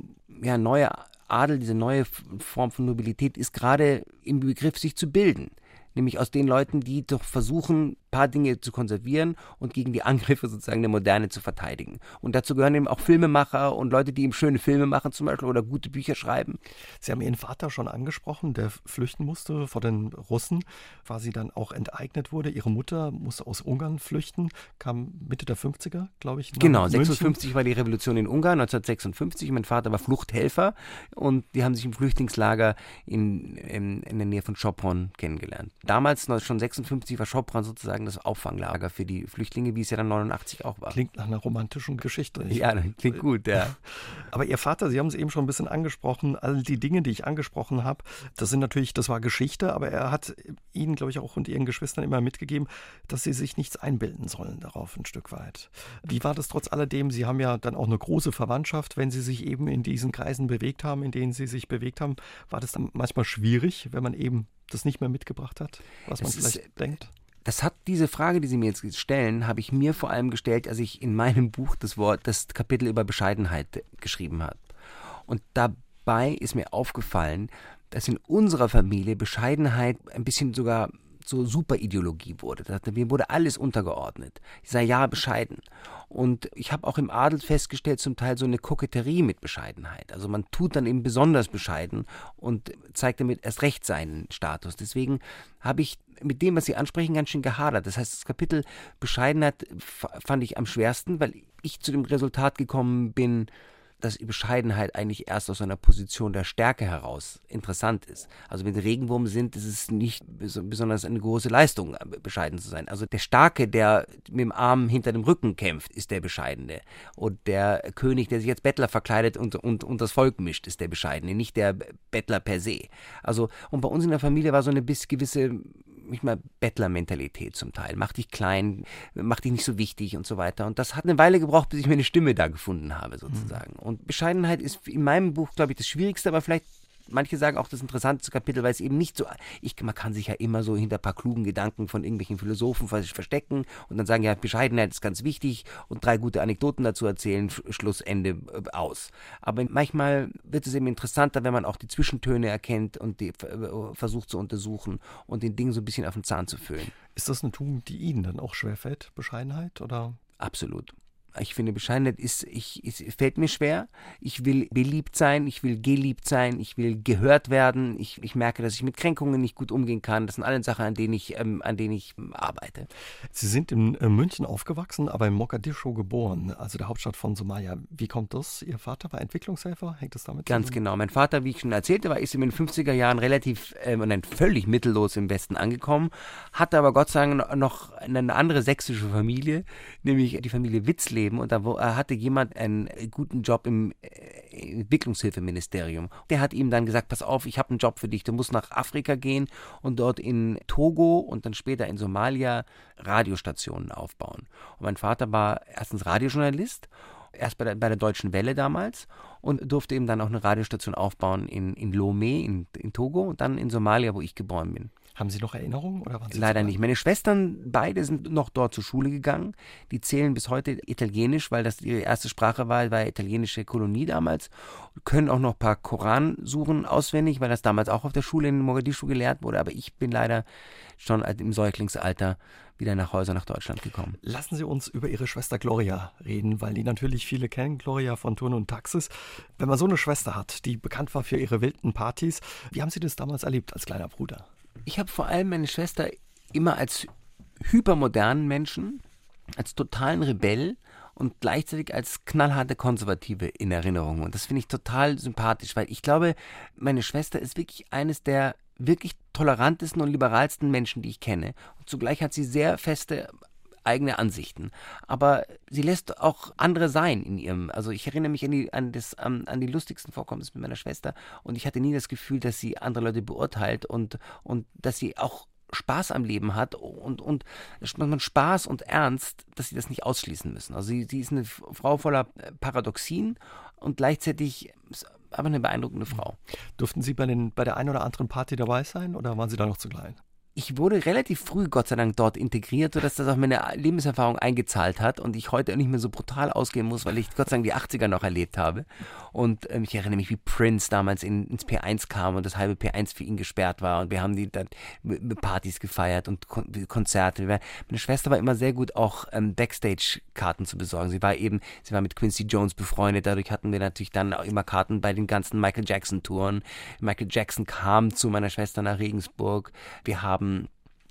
ja, neue Adel, diese neue Form von Nobilität ist gerade im Begriff, sich zu bilden. Nämlich aus den Leuten, die doch versuchen, paar Dinge zu konservieren und gegen die Angriffe sozusagen der Moderne zu verteidigen. Und dazu gehören eben auch Filmemacher und Leute, die eben schöne Filme machen zum Beispiel oder gute Bücher schreiben. Sie haben Ihren Vater schon angesprochen, der flüchten musste vor den Russen, quasi dann auch enteignet wurde. Ihre Mutter musste aus Ungarn flüchten, kam Mitte der 50er, glaube ich. Genau, 56 war die Revolution in Ungarn, 1956. Mein Vater war Fluchthelfer und die haben sich im Flüchtlingslager in, in, in der Nähe von Sopron kennengelernt damals, schon 56, war Schopran sozusagen das Auffanglager für die Flüchtlinge, wie es ja dann 89 auch war. Klingt nach einer romantischen Geschichte. Ja, klingt gut, ja. Aber Ihr Vater, Sie haben es eben schon ein bisschen angesprochen, all die Dinge, die ich angesprochen habe, das sind natürlich, das war Geschichte, aber er hat Ihnen, glaube ich, auch und Ihren Geschwistern immer mitgegeben, dass Sie sich nichts einbilden sollen darauf ein Stück weit. Wie war das trotz alledem? Sie haben ja dann auch eine große Verwandtschaft, wenn Sie sich eben in diesen Kreisen bewegt haben, in denen Sie sich bewegt haben, war das dann manchmal schwierig, wenn man eben das nicht mehr mitgebracht hat, was man vielleicht ist, denkt? Das hat diese Frage, die Sie mir jetzt stellen, habe ich mir vor allem gestellt, als ich in meinem Buch das Wort, das Kapitel über Bescheidenheit geschrieben habe. Und dabei ist mir aufgefallen, dass in unserer Familie Bescheidenheit ein bisschen sogar so Superideologie wurde. Mir wurde alles untergeordnet. Ich sage ja bescheiden. Und ich habe auch im Adel festgestellt, zum Teil so eine Koketterie mit Bescheidenheit. Also man tut dann eben besonders bescheiden und zeigt damit erst recht seinen Status. Deswegen habe ich mit dem, was Sie ansprechen, ganz schön gehadert. Das heißt, das Kapitel Bescheidenheit fand ich am schwersten, weil ich zu dem Resultat gekommen bin, dass Bescheidenheit eigentlich erst aus einer Position der Stärke heraus interessant ist. Also wenn Sie Regenwurm sind, ist es nicht besonders eine große Leistung, äh, bescheiden zu sein. Also der Starke, der mit dem Arm hinter dem Rücken kämpft, ist der Bescheidene. Und der König, der sich als Bettler verkleidet und, und, und das Volk mischt, ist der Bescheidene, nicht der Bettler per se. Also, und bei uns in der Familie war so eine bis gewisse nicht mal Bettlermentalität zum Teil. Mach dich klein, mach dich nicht so wichtig und so weiter. Und das hat eine Weile gebraucht, bis ich meine Stimme da gefunden habe, sozusagen. Mhm. Und Bescheidenheit ist in meinem Buch, glaube ich, das Schwierigste, aber vielleicht manche sagen auch das interessanteste Kapitel, weil es eben nicht so, ich, man kann sich ja immer so hinter ein paar klugen Gedanken von irgendwelchen Philosophen verstecken und dann sagen, ja, Bescheidenheit ist ganz wichtig und drei gute Anekdoten dazu erzählen, Schlussende äh, aus. Aber manchmal wird es eben interessanter, wenn man auch die Zwischentöne erkennt und die äh, versucht zu untersuchen und den Dingen so ein bisschen auf den Zahn zu füllen. Ist das eine Tugend, die Ihnen dann auch schwerfällt, Bescheidenheit, oder? Absolut. Ich finde, Bescheidenheit ist, ich, es fällt mir schwer. Ich will beliebt sein, ich will geliebt sein, ich will gehört werden. Ich, ich merke, dass ich mit Kränkungen nicht gut umgehen kann. Das sind alle Sachen, an denen ich, ähm, an denen ich ähm, arbeite. Sie sind in äh, München aufgewachsen, aber in Mogadischu geboren, also der Hauptstadt von Somalia. Wie kommt das? Ihr Vater war Entwicklungshelfer? Hängt das damit Ganz zusammen? genau. Mein Vater, wie ich schon erzählte, war ist in den 50er Jahren relativ ähm, und völlig mittellos im Westen angekommen, hatte aber Gott sei Dank noch eine andere sächsische Familie, nämlich die Familie Witzle geben und da hatte jemand einen guten Job im äh, Entwicklungshilfeministerium. Der hat ihm dann gesagt, pass auf, ich habe einen Job für dich, du musst nach Afrika gehen und dort in Togo und dann später in Somalia Radiostationen aufbauen. Und mein Vater war erstens Radiojournalist erst bei der, bei der Deutschen Welle damals und durfte eben dann auch eine Radiostation aufbauen in, in Lomé in, in Togo und dann in Somalia, wo ich geboren bin. Haben Sie noch Erinnerungen oder waren Sie Leider nicht. Meine Schwestern beide sind noch dort zur Schule gegangen. Die zählen bis heute Italienisch, weil das ihre erste Sprache war, war italienische Kolonie damals. Können auch noch ein paar Koransuren auswendig, weil das damals auch auf der Schule in Mogadischu gelehrt wurde. Aber ich bin leider schon im Säuglingsalter wieder nach Hause nach Deutschland gekommen. Lassen Sie uns über Ihre Schwester Gloria reden, weil die natürlich viele kennen, Gloria von Turn und Taxis. Wenn man so eine Schwester hat, die bekannt war für ihre wilden Partys, wie haben Sie das damals erlebt als kleiner Bruder? Ich habe vor allem meine Schwester immer als hypermodernen Menschen, als totalen Rebell und gleichzeitig als knallharte Konservative in Erinnerung. Und das finde ich total sympathisch, weil ich glaube, meine Schwester ist wirklich eines der wirklich tolerantesten und liberalsten Menschen, die ich kenne. Und zugleich hat sie sehr feste eigene Ansichten. Aber sie lässt auch andere sein in ihrem. Also ich erinnere mich an die, an, das, an, an die lustigsten Vorkommnisse mit meiner Schwester und ich hatte nie das Gefühl, dass sie andere Leute beurteilt und, und dass sie auch Spaß am Leben hat und, und man Spaß und Ernst, dass sie das nicht ausschließen müssen. Also sie, sie ist eine Frau voller Paradoxien und gleichzeitig aber eine beeindruckende Frau. Durften Sie bei, den, bei der einen oder anderen Party dabei sein oder waren Sie da noch zu klein? Ich wurde relativ früh, Gott sei Dank, dort integriert, sodass das auf meine Lebenserfahrung eingezahlt hat und ich heute nicht mehr so brutal ausgehen muss, weil ich Gott sei Dank die 80er noch erlebt habe. Und ähm, ich erinnere mich, wie Prince damals in, ins P1 kam und das halbe P1 für ihn gesperrt war und wir haben die dann Partys gefeiert und Kon Konzerte. Meine Schwester war immer sehr gut, auch ähm, Backstage-Karten zu besorgen. Sie war eben, sie war mit Quincy Jones befreundet, dadurch hatten wir natürlich dann auch immer Karten bei den ganzen Michael Jackson-Touren. Michael Jackson kam zu meiner Schwester nach Regensburg. Wir haben haben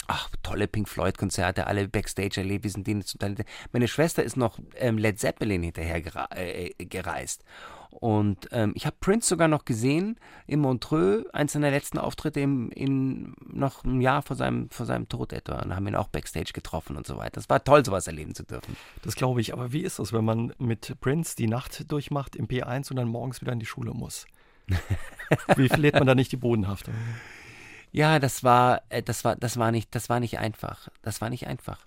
ach, tolle Pink Floyd-Konzerte, alle Backstage erlebt, wir sind denen zum Teil. Meine Schwester ist noch ähm, Led Zeppelin hinterher gere äh, gereist. Und ähm, ich habe Prince sogar noch gesehen in Montreux, eins seiner letzten Auftritte im, in, noch ein Jahr vor seinem, vor seinem Tod etwa. Und haben ihn auch Backstage getroffen und so weiter. Das war toll, sowas erleben zu dürfen. Das glaube ich. Aber wie ist das, wenn man mit Prince die Nacht durchmacht im P1 und dann morgens wieder in die Schule muss? wie verliert man da nicht die Bodenhaftung? Ja, das war, äh, das war, das war nicht, das war nicht einfach. Das war nicht einfach.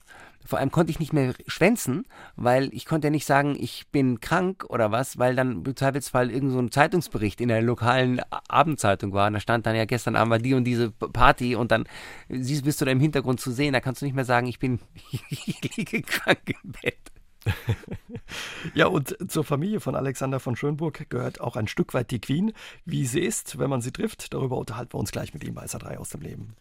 Vor allem konnte ich nicht mehr schwänzen, weil ich konnte ja nicht sagen, ich bin krank oder was, weil dann im Zweifelsfall irgend so ein Zeitungsbericht in der lokalen Abendzeitung war. Und da stand dann ja gestern Abend war die und diese Party und dann siehst, bist du da im Hintergrund zu sehen. Da kannst du nicht mehr sagen, ich bin, ich liege krank im Bett. ja, und zur Familie von Alexander von Schönburg gehört auch ein Stück weit die Queen. Wie sie ist, wenn man sie trifft, darüber unterhalten wir uns gleich mit ihm bei SA3 aus dem Leben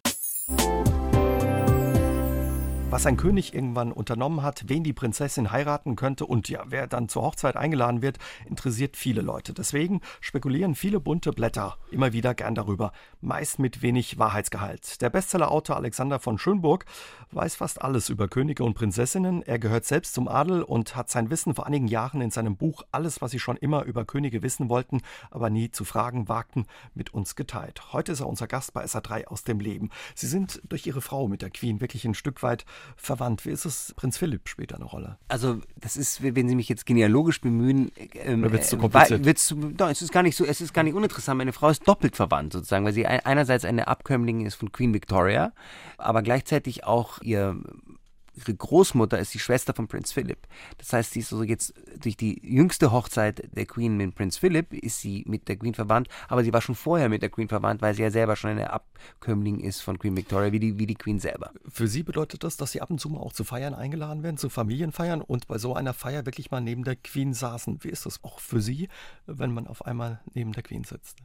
was ein König irgendwann unternommen hat, wen die Prinzessin heiraten könnte und ja, wer dann zur Hochzeit eingeladen wird, interessiert viele Leute. Deswegen spekulieren viele bunte Blätter immer wieder gern darüber, meist mit wenig Wahrheitsgehalt. Der Bestsellerautor Alexander von Schönburg weiß fast alles über Könige und Prinzessinnen. Er gehört selbst zum Adel und hat sein Wissen vor einigen Jahren in seinem Buch Alles, was Sie schon immer über Könige wissen wollten, aber nie zu fragen wagten, mit uns geteilt. Heute ist er unser Gast bei SA3 aus dem Leben. Sie sind durch Ihre Frau mit der Queen wirklich ein Stück weit verwandt. Wie ist es Prinz Philipp später eine Rolle? Also das ist, wenn Sie mich jetzt genealogisch bemühen, ähm, wird es zu kompliziert? Wird's zu, no, es ist gar nicht so, es ist gar nicht uninteressant. Meine Frau ist doppelt verwandt sozusagen, weil sie einerseits eine Abkömmlingin ist von Queen Victoria, aber gleichzeitig auch ihr ihre Großmutter ist die Schwester von Prinz Philip. Das heißt, sie ist also jetzt durch die jüngste Hochzeit der Queen mit Prinz Philip ist sie mit der Queen verwandt, aber sie war schon vorher mit der Queen verwandt, weil sie ja selber schon eine Abkömmling ist von Queen Victoria, wie die, wie die Queen selber. Für sie bedeutet das, dass sie ab und zu mal auch zu Feiern eingeladen werden, zu Familienfeiern und bei so einer Feier wirklich mal neben der Queen saßen. Wie ist das auch für sie, wenn man auf einmal neben der Queen sitzt?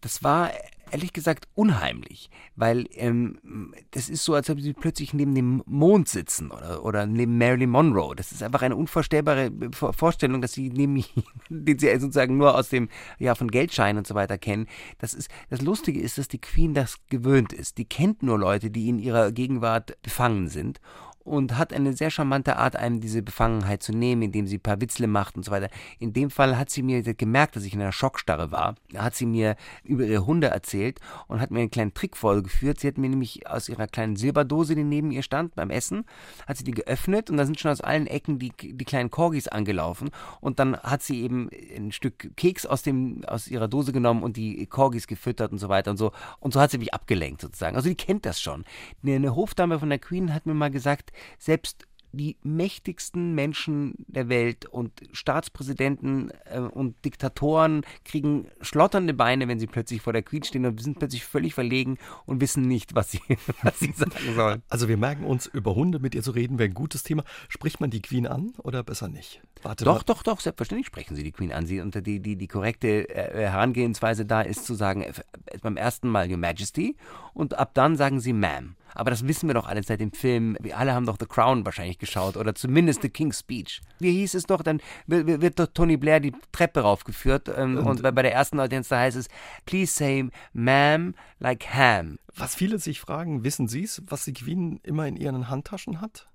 Das war ehrlich gesagt unheimlich, weil ähm, das ist so, als ob sie plötzlich neben dem Mond sitzen oder, oder neben Marilyn Monroe. Das ist einfach eine unvorstellbare Vorstellung, dass sie neben den sie sozusagen nur aus dem ja von Geldscheinen und so weiter kennen. Das ist das Lustige ist, dass die Queen das gewöhnt ist. Die kennt nur Leute, die in ihrer Gegenwart befangen sind und hat eine sehr charmante Art, einem diese Befangenheit zu nehmen, indem sie ein paar Witzle macht und so weiter. In dem Fall hat sie mir gemerkt, dass ich in einer Schockstarre war. Da hat sie mir über ihre Hunde erzählt und hat mir einen kleinen Trick vorgeführt. Sie hat mir nämlich aus ihrer kleinen Silberdose, die neben ihr stand beim Essen, hat sie die geöffnet und da sind schon aus allen Ecken die, die kleinen Corgis angelaufen und dann hat sie eben ein Stück Keks aus dem aus ihrer Dose genommen und die Corgis gefüttert und so weiter und so und so hat sie mich abgelenkt sozusagen. Also die kennt das schon. Eine Hofdame von der Queen hat mir mal gesagt, selbst die mächtigsten Menschen der Welt und Staatspräsidenten äh, und Diktatoren kriegen schlotternde Beine, wenn sie plötzlich vor der Queen stehen und sind plötzlich völlig verlegen und wissen nicht, was sie, was sie sagen sollen. Also wir merken uns, über Hunde mit ihr zu reden, wäre ein gutes Thema. Spricht man die Queen an oder besser nicht? Warte doch, mal. doch, doch, selbstverständlich sprechen sie die Queen an. Sie, und die, die, die korrekte äh, Herangehensweise da ist zu sagen, äh, beim ersten Mal Your Majesty und ab dann sagen sie Ma'am. Aber das wissen wir doch alle seit dem Film. Wir alle haben doch The Crown wahrscheinlich geschaut oder zumindest The King's Speech. Wie hieß es doch? Dann wird, wird doch Tony Blair die Treppe raufgeführt ähm, und, und bei, bei der ersten Audienz da heißt es, please say ma'am like ham. Was viele sich fragen, wissen Sie es, was die Queen immer in ihren Handtaschen hat?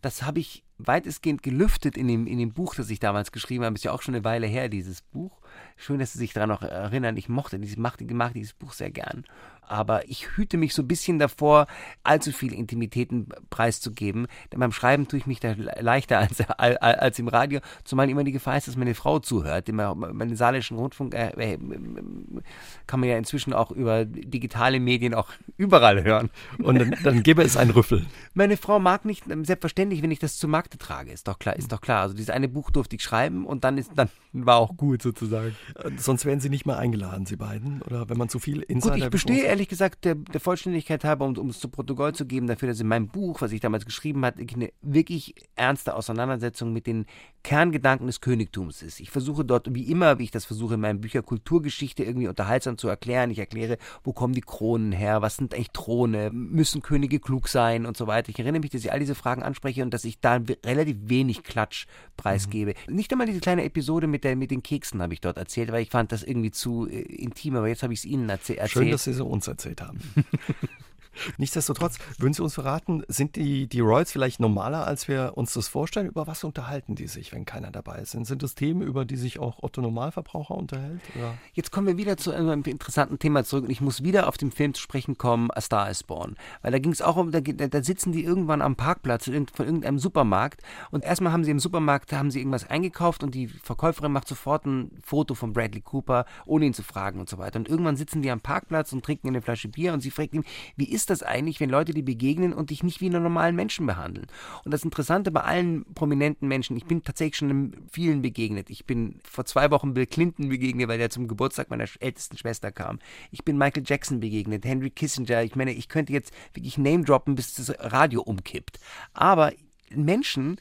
Das habe ich weitestgehend gelüftet in dem, in dem Buch, das ich damals geschrieben habe. Ist ja auch schon eine Weile her, dieses Buch. Schön, dass Sie sich daran noch erinnern. Ich mochte dieses, machte, machte dieses Buch sehr gern aber ich hüte mich so ein bisschen davor, allzu viel Intimitäten preiszugeben. Denn beim Schreiben tue ich mich da leichter als, als im Radio, zumal immer die Gefahr ist, dass meine Frau zuhört. Meinen saarländischen Rundfunk äh, äh, kann man ja inzwischen auch über digitale Medien auch überall hören. Und dann, dann gäbe es einen Rüffel. Meine Frau mag nicht, ähm, selbstverständlich, wenn ich das zu Markte trage, ist doch klar, ist doch klar. Also dieses eine Buch durfte ich schreiben und dann ist, dann war auch gut sozusagen. Sonst wären Sie nicht mehr eingeladen, Sie beiden, oder wenn man zu viel Insider... Gut, ich bestehe ehrlich gesagt der, der Vollständigkeit halber, um, um es zu Protokoll zu geben, dafür, dass in meinem Buch, was ich damals geschrieben habe, eine wirklich ernste Auseinandersetzung mit den Kerngedanken des Königtums ist. Ich versuche dort, wie immer, wie ich das versuche in meinen Büchern, Kulturgeschichte irgendwie unterhaltsam zu erklären. Ich erkläre, wo kommen die Kronen her, was sind eigentlich Throne, müssen Könige klug sein und so weiter. Ich erinnere mich, dass ich all diese Fragen anspreche und dass ich da relativ wenig Klatsch preisgebe. Mhm. Nicht einmal diese kleine Episode mit, der, mit den Keksen habe ich dort erzählt, weil ich fand das irgendwie zu äh, intim, aber jetzt habe ich es Ihnen erzäh erzählt. Schön, dass Sie so uns erzählt haben. Nichtsdestotrotz, würden Sie uns verraten, sind die, die Royals vielleicht normaler, als wir uns das vorstellen? Über was unterhalten die sich, wenn keiner dabei ist? Sind das Themen, über die sich auch Otto Normalverbraucher unterhält? Oder? Jetzt kommen wir wieder zu einem interessanten Thema zurück und ich muss wieder auf den Film zu sprechen kommen, A Star is Born. Weil da ging es auch um, da, da, sitzen die irgendwann am Parkplatz von irgendeinem Supermarkt und erstmal haben sie im Supermarkt, haben sie irgendwas eingekauft und die Verkäuferin macht sofort ein Foto von Bradley Cooper, ohne ihn zu fragen und so weiter. Und irgendwann sitzen die am Parkplatz und trinken eine Flasche Bier und sie fragt ihn, wie ist ist das eigentlich, wenn Leute dir begegnen und dich nicht wie einen normalen Menschen behandeln? Und das Interessante bei allen prominenten Menschen, ich bin tatsächlich schon vielen begegnet. Ich bin vor zwei Wochen Bill Clinton begegnet, weil der zum Geburtstag meiner ältesten Schwester kam. Ich bin Michael Jackson begegnet, Henry Kissinger. Ich meine, ich könnte jetzt wirklich Name droppen, bis das Radio umkippt. Aber Menschen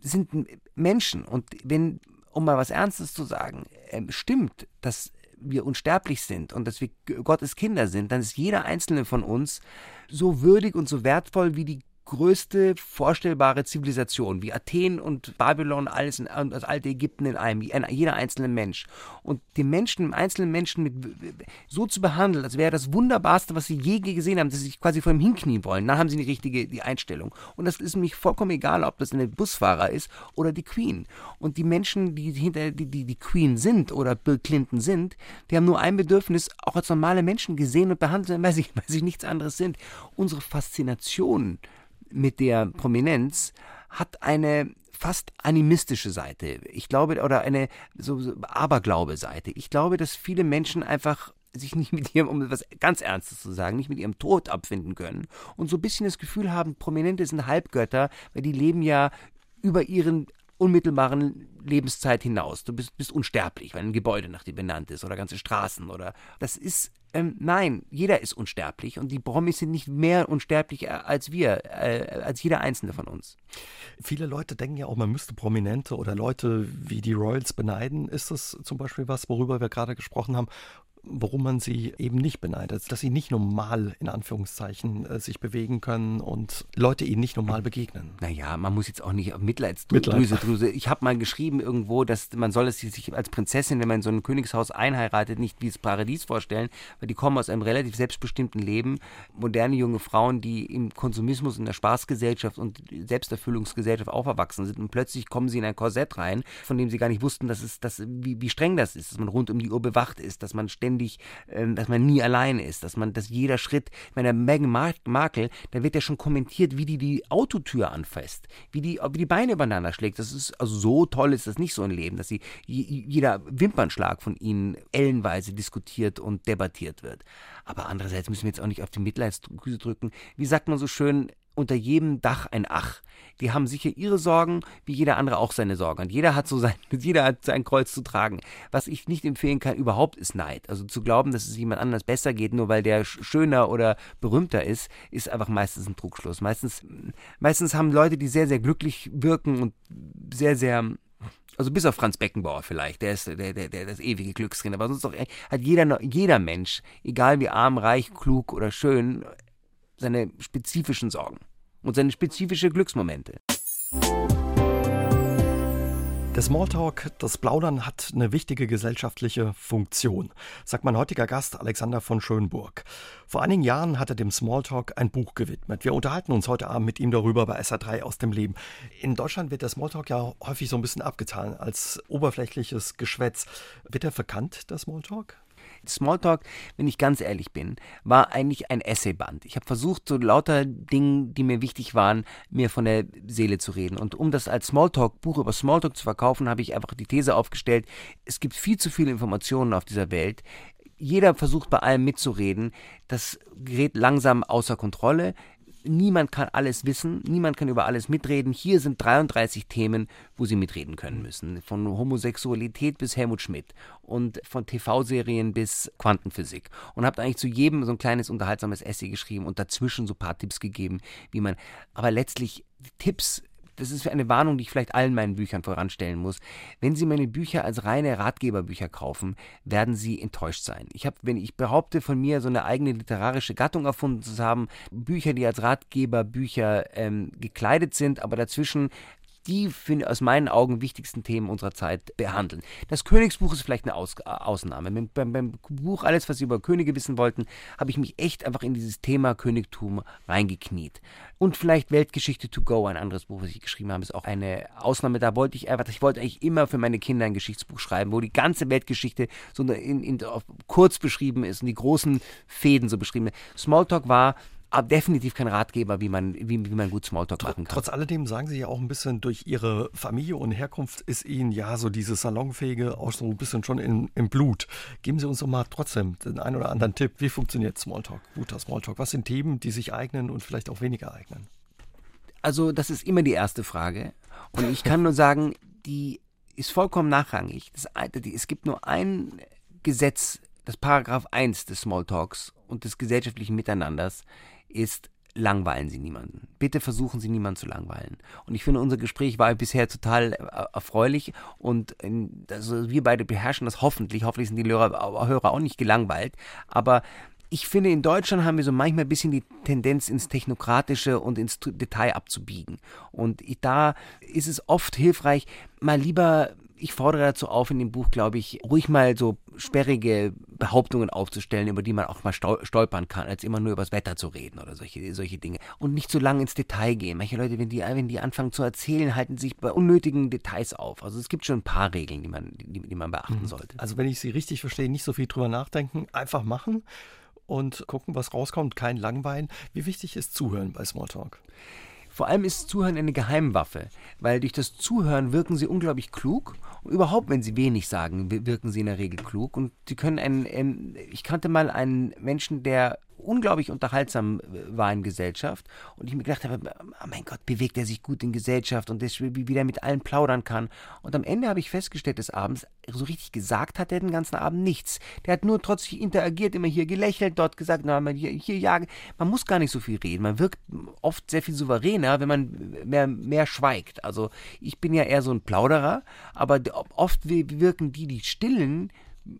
sind Menschen und wenn um mal was Ernstes zu sagen, ähm, stimmt, dass wir unsterblich sind und dass wir Gottes Kinder sind, dann ist jeder einzelne von uns so würdig und so wertvoll wie die größte vorstellbare Zivilisation, wie Athen und Babylon, alles in, das alte Ägypten in einem, jeder einzelne Mensch. Und den Menschen, den einzelnen Menschen mit, so zu behandeln, als wäre das Wunderbarste, was sie je gesehen haben, dass sie sich quasi vor ihm hinknien wollen, dann haben sie die richtige die Einstellung. Und das ist mir vollkommen egal, ob das ein Busfahrer ist oder die Queen. Und die Menschen, die hinter die, die, die Queen sind oder Bill Clinton sind, die haben nur ein Bedürfnis, auch als normale Menschen gesehen und behandelt, weil sie, weil sie nichts anderes sind. Unsere Faszination mit der Prominenz hat eine fast animistische Seite. Ich glaube, oder eine so, so Aberglaube-Seite. Ich glaube, dass viele Menschen einfach sich nicht mit ihrem, um etwas ganz Ernstes zu sagen, nicht mit ihrem Tod abfinden können und so ein bisschen das Gefühl haben, Prominente sind Halbgötter, weil die leben ja über ihren unmittelbaren Lebenszeit hinaus. Du bist, bist unsterblich, weil ein Gebäude nach dir benannt ist oder ganze Straßen oder das ist ähm, nein, jeder ist unsterblich und die Promis sind nicht mehr unsterblich äh, als wir, äh, als jeder einzelne von uns. Viele Leute denken ja auch, man müsste Prominente oder Leute wie die Royals beneiden. Ist das zum Beispiel was, worüber wir gerade gesprochen haben? Warum man sie eben nicht beneidet, dass sie nicht normal in Anführungszeichen äh, sich bewegen können und Leute ihnen nicht normal begegnen. Naja, man muss jetzt auch nicht auf Mitleidsdrüse. Mitleid. Ich habe mal geschrieben irgendwo, dass man soll es sich als Prinzessin, wenn man in so ein Königshaus einheiratet, nicht wie das Paradies vorstellen, weil die kommen aus einem relativ selbstbestimmten Leben. Moderne junge Frauen, die im Konsumismus, in der Spaßgesellschaft und Selbsterfüllungsgesellschaft auferwachsen sind und plötzlich kommen sie in ein Korsett rein, von dem sie gar nicht wussten, dass es, dass, wie, wie streng das ist, dass man rund um die Uhr bewacht ist, dass man ständig ständig, ähm, dass man nie allein ist, dass man, dass jeder Schritt, ich meine, Meghan Markle, da wird ja schon kommentiert, wie die die Autotür anfasst, wie die, wie die Beine übereinander schlägt. Das ist, also so toll ist das nicht so ein Leben, dass sie, jeder Wimpernschlag von ihnen ellenweise diskutiert und debattiert wird. Aber andererseits müssen wir jetzt auch nicht auf die Mitleidsdrüse drücken. Wie sagt man so schön, unter jedem Dach ein Ach. Die haben sicher ihre Sorgen, wie jeder andere auch seine Sorgen. Und jeder hat so sein, jeder hat sein Kreuz zu tragen. Was ich nicht empfehlen kann, überhaupt ist Neid. Also zu glauben, dass es jemand anders besser geht, nur weil der schöner oder berühmter ist, ist einfach meistens ein Trugschluss. Meistens, meistens haben Leute, die sehr, sehr glücklich wirken und sehr, sehr also bis auf Franz Beckenbauer vielleicht, der ist der, der, der das ewige Glückskind. Aber sonst doch hat jeder, jeder Mensch, egal wie arm, reich, klug oder schön, seine spezifischen Sorgen und seine spezifische Glücksmomente. Der Smalltalk, das Plaudern hat eine wichtige gesellschaftliche Funktion, sagt mein heutiger Gast Alexander von Schönburg. Vor einigen Jahren hat er dem Smalltalk ein Buch gewidmet. Wir unterhalten uns heute Abend mit ihm darüber bei SA3 aus dem Leben. In Deutschland wird der Smalltalk ja häufig so ein bisschen abgetan als oberflächliches Geschwätz. Wird er verkannt, der Smalltalk? Smalltalk, wenn ich ganz ehrlich bin, war eigentlich ein Essayband. Ich habe versucht, so lauter Dinge, die mir wichtig waren, mir von der Seele zu reden. Und um das als Smalltalk-Buch über Smalltalk zu verkaufen, habe ich einfach die These aufgestellt, es gibt viel zu viele Informationen auf dieser Welt jeder versucht bei allem mitzureden. Das gerät langsam außer Kontrolle niemand kann alles wissen, niemand kann über alles mitreden. Hier sind 33 Themen, wo Sie mitreden können müssen. Von Homosexualität bis Helmut Schmidt und von TV-Serien bis Quantenphysik. Und habt eigentlich zu jedem so ein kleines unterhaltsames Essay geschrieben und dazwischen so ein paar Tipps gegeben, wie man. Aber letztlich Tipps das ist eine Warnung, die ich vielleicht allen meinen Büchern voranstellen muss. Wenn Sie meine Bücher als reine Ratgeberbücher kaufen, werden Sie enttäuscht sein. Ich habe, wenn ich behaupte, von mir so eine eigene literarische Gattung erfunden zu haben, Bücher, die als Ratgeberbücher ähm, gekleidet sind, aber dazwischen die finde aus meinen Augen wichtigsten Themen unserer Zeit behandeln. Das Königsbuch ist vielleicht eine aus Ausnahme. Beim, beim, Buch Alles, was Sie über Könige wissen wollten, habe ich mich echt einfach in dieses Thema Königtum reingekniet. Und vielleicht Weltgeschichte to go, ein anderes Buch, was ich geschrieben habe, ist auch eine Ausnahme. Da wollte ich einfach, ich wollte eigentlich immer für meine Kinder ein Geschichtsbuch schreiben, wo die ganze Weltgeschichte so in, in, kurz beschrieben ist und die großen Fäden so beschrieben. Smalltalk war aber definitiv kein Ratgeber, wie man, wie, wie man gut Smalltalk machen kann. Trotz alledem sagen Sie ja auch ein bisschen, durch Ihre Familie und Herkunft ist Ihnen ja so dieses Salonfähige auch so ein bisschen schon in, im Blut. Geben Sie uns doch mal trotzdem den einen oder anderen Tipp. Wie funktioniert Smalltalk, guter Smalltalk? Was sind Themen, die sich eignen und vielleicht auch weniger eignen? Also, das ist immer die erste Frage. Und ich kann nur sagen, die ist vollkommen nachrangig. Das, es gibt nur ein Gesetz, das Paragraph 1 des Smalltalks und des gesellschaftlichen Miteinanders, ist, langweilen Sie niemanden. Bitte versuchen Sie niemanden zu langweilen. Und ich finde, unser Gespräch war bisher total äh, erfreulich und also wir beide beherrschen das hoffentlich. Hoffentlich sind die Hörer, Hörer auch nicht gelangweilt. Aber ich finde, in Deutschland haben wir so manchmal ein bisschen die Tendenz, ins Technokratische und ins Detail abzubiegen. Und da ist es oft hilfreich, mal lieber ich fordere dazu auf, in dem Buch, glaube ich, ruhig mal so sperrige Behauptungen aufzustellen, über die man auch mal stolpern kann, als immer nur über das Wetter zu reden oder solche, solche Dinge. Und nicht zu lange ins Detail gehen. Manche Leute, wenn die, wenn die anfangen zu erzählen, halten sich bei unnötigen Details auf. Also es gibt schon ein paar Regeln, die man, die, die man beachten mhm. sollte. Also wenn ich Sie richtig verstehe, nicht so viel drüber nachdenken, einfach machen und gucken, was rauskommt, kein Langwein. Wie wichtig ist Zuhören bei Smalltalk? Vor allem ist Zuhören eine Geheimwaffe, weil durch das Zuhören wirken sie unglaublich klug. Und überhaupt, wenn sie wenig sagen, wirken sie in der Regel klug. Und sie können einen, ich kannte mal einen Menschen, der unglaublich unterhaltsam äh, war in Gesellschaft und ich mir gedacht habe, oh mein Gott, bewegt er sich gut in Gesellschaft und das, wie, der mit allen plaudern kann. Und am Ende habe ich festgestellt des Abends, so richtig gesagt hat er den ganzen Abend nichts. Der hat nur trotzdem interagiert, immer hier gelächelt, dort gesagt, na, hier, hier jagen. Man muss gar nicht so viel reden. Man wirkt oft sehr viel souveräner, wenn man mehr, mehr schweigt. Also ich bin ja eher so ein Plauderer, aber oft wirken die, die stillen,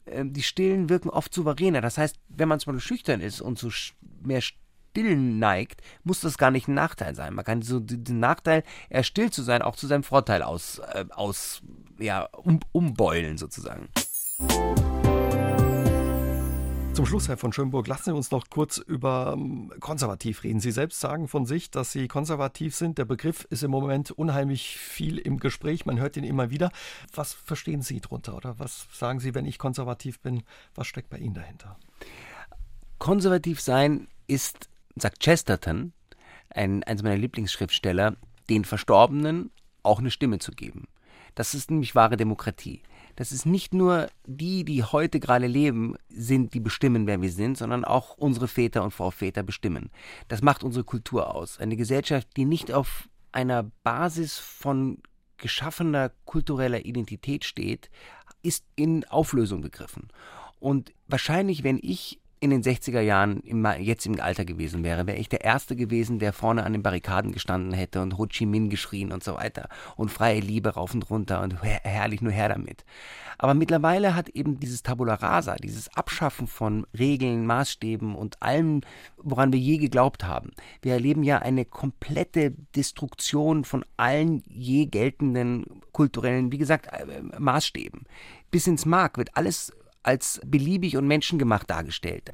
ähm, die Stillen wirken oft souveräner. Das heißt, wenn man zum Beispiel schüchtern ist und zu mehr Stillen neigt, muss das gar nicht ein Nachteil sein. Man kann so den Nachteil, eher still zu sein, auch zu seinem Vorteil aus, äh, aus ja, um, umbeulen sozusagen. Zum Schluss, Herr von Schönburg, lassen Sie uns noch kurz über ähm, konservativ reden. Sie selbst sagen von sich, dass Sie konservativ sind. Der Begriff ist im Moment unheimlich viel im Gespräch. Man hört ihn immer wieder. Was verstehen Sie darunter? Oder was sagen Sie, wenn ich konservativ bin? Was steckt bei Ihnen dahinter? Konservativ sein ist, sagt Chesterton, ein, eines meiner Lieblingsschriftsteller, den Verstorbenen auch eine Stimme zu geben. Das ist nämlich wahre Demokratie. Dass es nicht nur die, die heute gerade leben, sind, die bestimmen, wer wir sind, sondern auch unsere Väter und Vorväter bestimmen. Das macht unsere Kultur aus. Eine Gesellschaft, die nicht auf einer Basis von geschaffener kultureller Identität steht, ist in Auflösung begriffen. Und wahrscheinlich, wenn ich in den 60er Jahren im jetzigen Alter gewesen wäre, wäre ich der Erste gewesen, der vorne an den Barrikaden gestanden hätte und Ho Chi Minh geschrien und so weiter und freie Liebe rauf und runter und her herrlich nur her damit. Aber mittlerweile hat eben dieses Tabula Rasa, dieses Abschaffen von Regeln, Maßstäben und allem, woran wir je geglaubt haben. Wir erleben ja eine komplette Destruktion von allen je geltenden kulturellen, wie gesagt, äh, Maßstäben. Bis ins Mark wird alles als beliebig und menschengemacht dargestellt.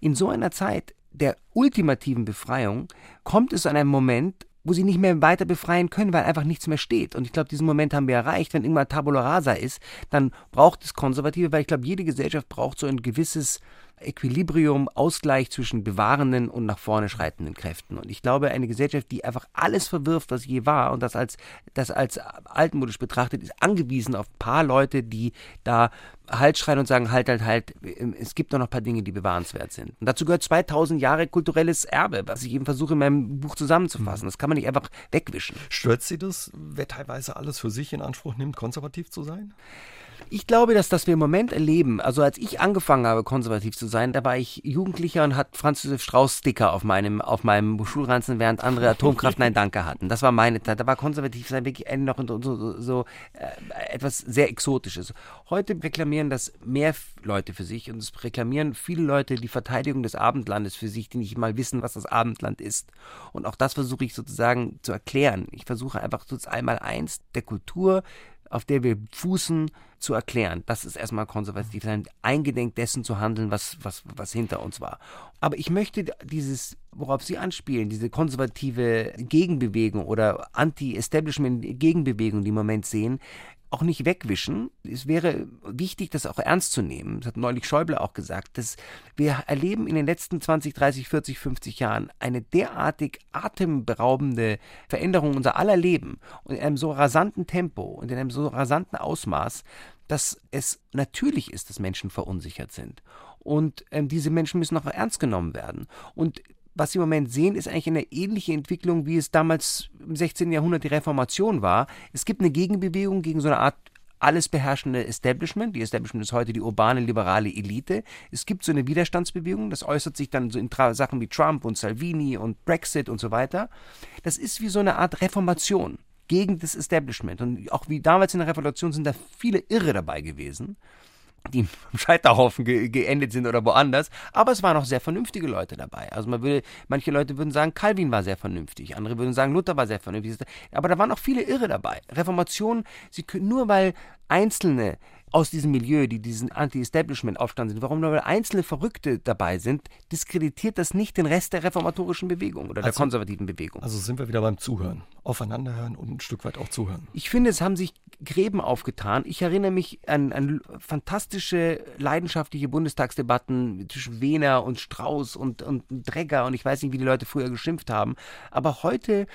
In so einer Zeit der ultimativen Befreiung kommt es an einem Moment, wo sie nicht mehr weiter befreien können, weil einfach nichts mehr steht. Und ich glaube, diesen Moment haben wir erreicht. Wenn irgendwann Tabula Rasa ist, dann braucht es Konservative, weil ich glaube, jede Gesellschaft braucht so ein gewisses Equilibrium, Ausgleich zwischen bewahrenden und nach vorne schreitenden Kräften. Und ich glaube, eine Gesellschaft, die einfach alles verwirft, was je war und das als, das als altmodisch betrachtet, ist angewiesen auf ein paar Leute, die da Halt schreien und sagen, halt, halt, halt, es gibt noch ein paar Dinge, die bewahrenswert sind. Und dazu gehört 2000 Jahre kulturelles Erbe, was ich eben versuche in meinem Buch zusammenzufassen. Mhm. Das kann man nicht einfach wegwischen. Stört Sie das, wer teilweise alles für sich in Anspruch nimmt, konservativ zu sein? Ich glaube, dass das wir im Moment erleben, also als ich angefangen habe, konservativ zu sein, da war ich Jugendlicher und hat Franz Josef Strauß Sticker auf meinem, auf meinem Schulranzen, während andere Atomkraft Nein Danke hatten. Das war meine Zeit. Da war konservativ sein wirklich noch so, so, so äh, etwas sehr Exotisches. Heute reklamieren das mehr Leute für sich und es reklamieren viele Leute die Verteidigung des Abendlandes für sich, die nicht mal wissen, was das Abendland ist. Und auch das versuche ich sozusagen zu erklären. Ich versuche einfach so einmal eins der Kultur auf der wir fußen, zu erklären. Das ist erstmal konservativ sein, eingedenk dessen zu handeln, was, was, was hinter uns war. Aber ich möchte dieses, worauf Sie anspielen, diese konservative Gegenbewegung oder Anti-Establishment-Gegenbewegung, die im Moment sehen, auch nicht wegwischen. Es wäre wichtig, das auch ernst zu nehmen. Das hat neulich Schäuble auch gesagt, dass wir erleben in den letzten 20, 30, 40, 50 Jahren eine derartig atemberaubende Veränderung unser aller Leben und in einem so rasanten Tempo und in einem so rasanten Ausmaß, dass es natürlich ist, dass Menschen verunsichert sind. Und ähm, diese Menschen müssen auch ernst genommen werden. Und was Sie im Moment sehen, ist eigentlich eine ähnliche Entwicklung, wie es damals im 16. Jahrhundert die Reformation war. Es gibt eine Gegenbewegung gegen so eine Art alles beherrschende Establishment. Die Establishment ist heute die urbane liberale Elite. Es gibt so eine Widerstandsbewegung, das äußert sich dann so in Sachen wie Trump und Salvini und Brexit und so weiter. Das ist wie so eine Art Reformation gegen das Establishment. Und auch wie damals in der Revolution sind da viele Irre dabei gewesen die im Scheiterhaufen ge geendet sind oder woanders, aber es waren auch sehr vernünftige Leute dabei. Also man würde, manche Leute würden sagen, Calvin war sehr vernünftig, andere würden sagen, Luther war sehr vernünftig, aber da waren auch viele Irre dabei. Reformation, sie können, nur weil Einzelne aus diesem Milieu, die diesen Anti-Establishment-Aufstand sind, warum nur einzelne Verrückte dabei sind, diskreditiert das nicht den Rest der reformatorischen Bewegung oder der also, konservativen Bewegung. Also sind wir wieder beim Zuhören. Aufeinanderhören und ein Stück weit auch zuhören. Ich finde, es haben sich Gräben aufgetan. Ich erinnere mich an, an fantastische, leidenschaftliche Bundestagsdebatten zwischen Wehner und Strauß und, und Dregger und ich weiß nicht, wie die Leute früher geschimpft haben. Aber heute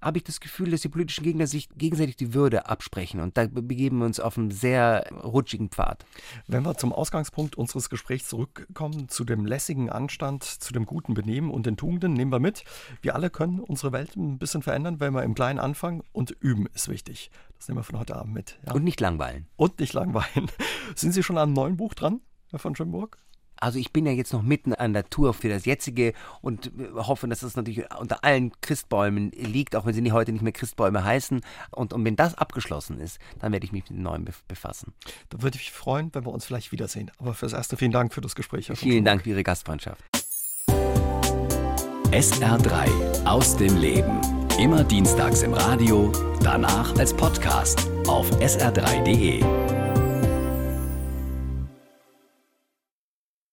habe ich das Gefühl, dass die politischen Gegner sich gegenseitig die Würde absprechen. Und da begeben wir uns auf einen sehr rutschigen Pfad. Wenn wir zum Ausgangspunkt unseres Gesprächs zurückkommen, zu dem lässigen Anstand, zu dem guten Benehmen und den Tugenden, nehmen wir mit, wir alle können unsere Welt ein bisschen verändern, wenn wir im Kleinen anfangen. Und üben ist wichtig. Das nehmen wir von heute Abend mit. Ja. Und nicht langweilen. Und nicht langweilen. Sind Sie schon an einem neuen Buch dran, Herr von Schönburg? Also ich bin ja jetzt noch mitten an der Tour für das jetzige und hoffe, dass es natürlich unter allen Christbäumen liegt, auch wenn sie heute nicht mehr Christbäume heißen. Und, und wenn das abgeschlossen ist, dann werde ich mich mit den neuen befassen. Da würde ich mich freuen, wenn wir uns vielleicht wiedersehen. Aber fürs Erste vielen Dank für das Gespräch. Vielen Dank für Ihre Gastfreundschaft. SR3 aus dem Leben. Immer dienstags im Radio, danach als Podcast auf sr3.de.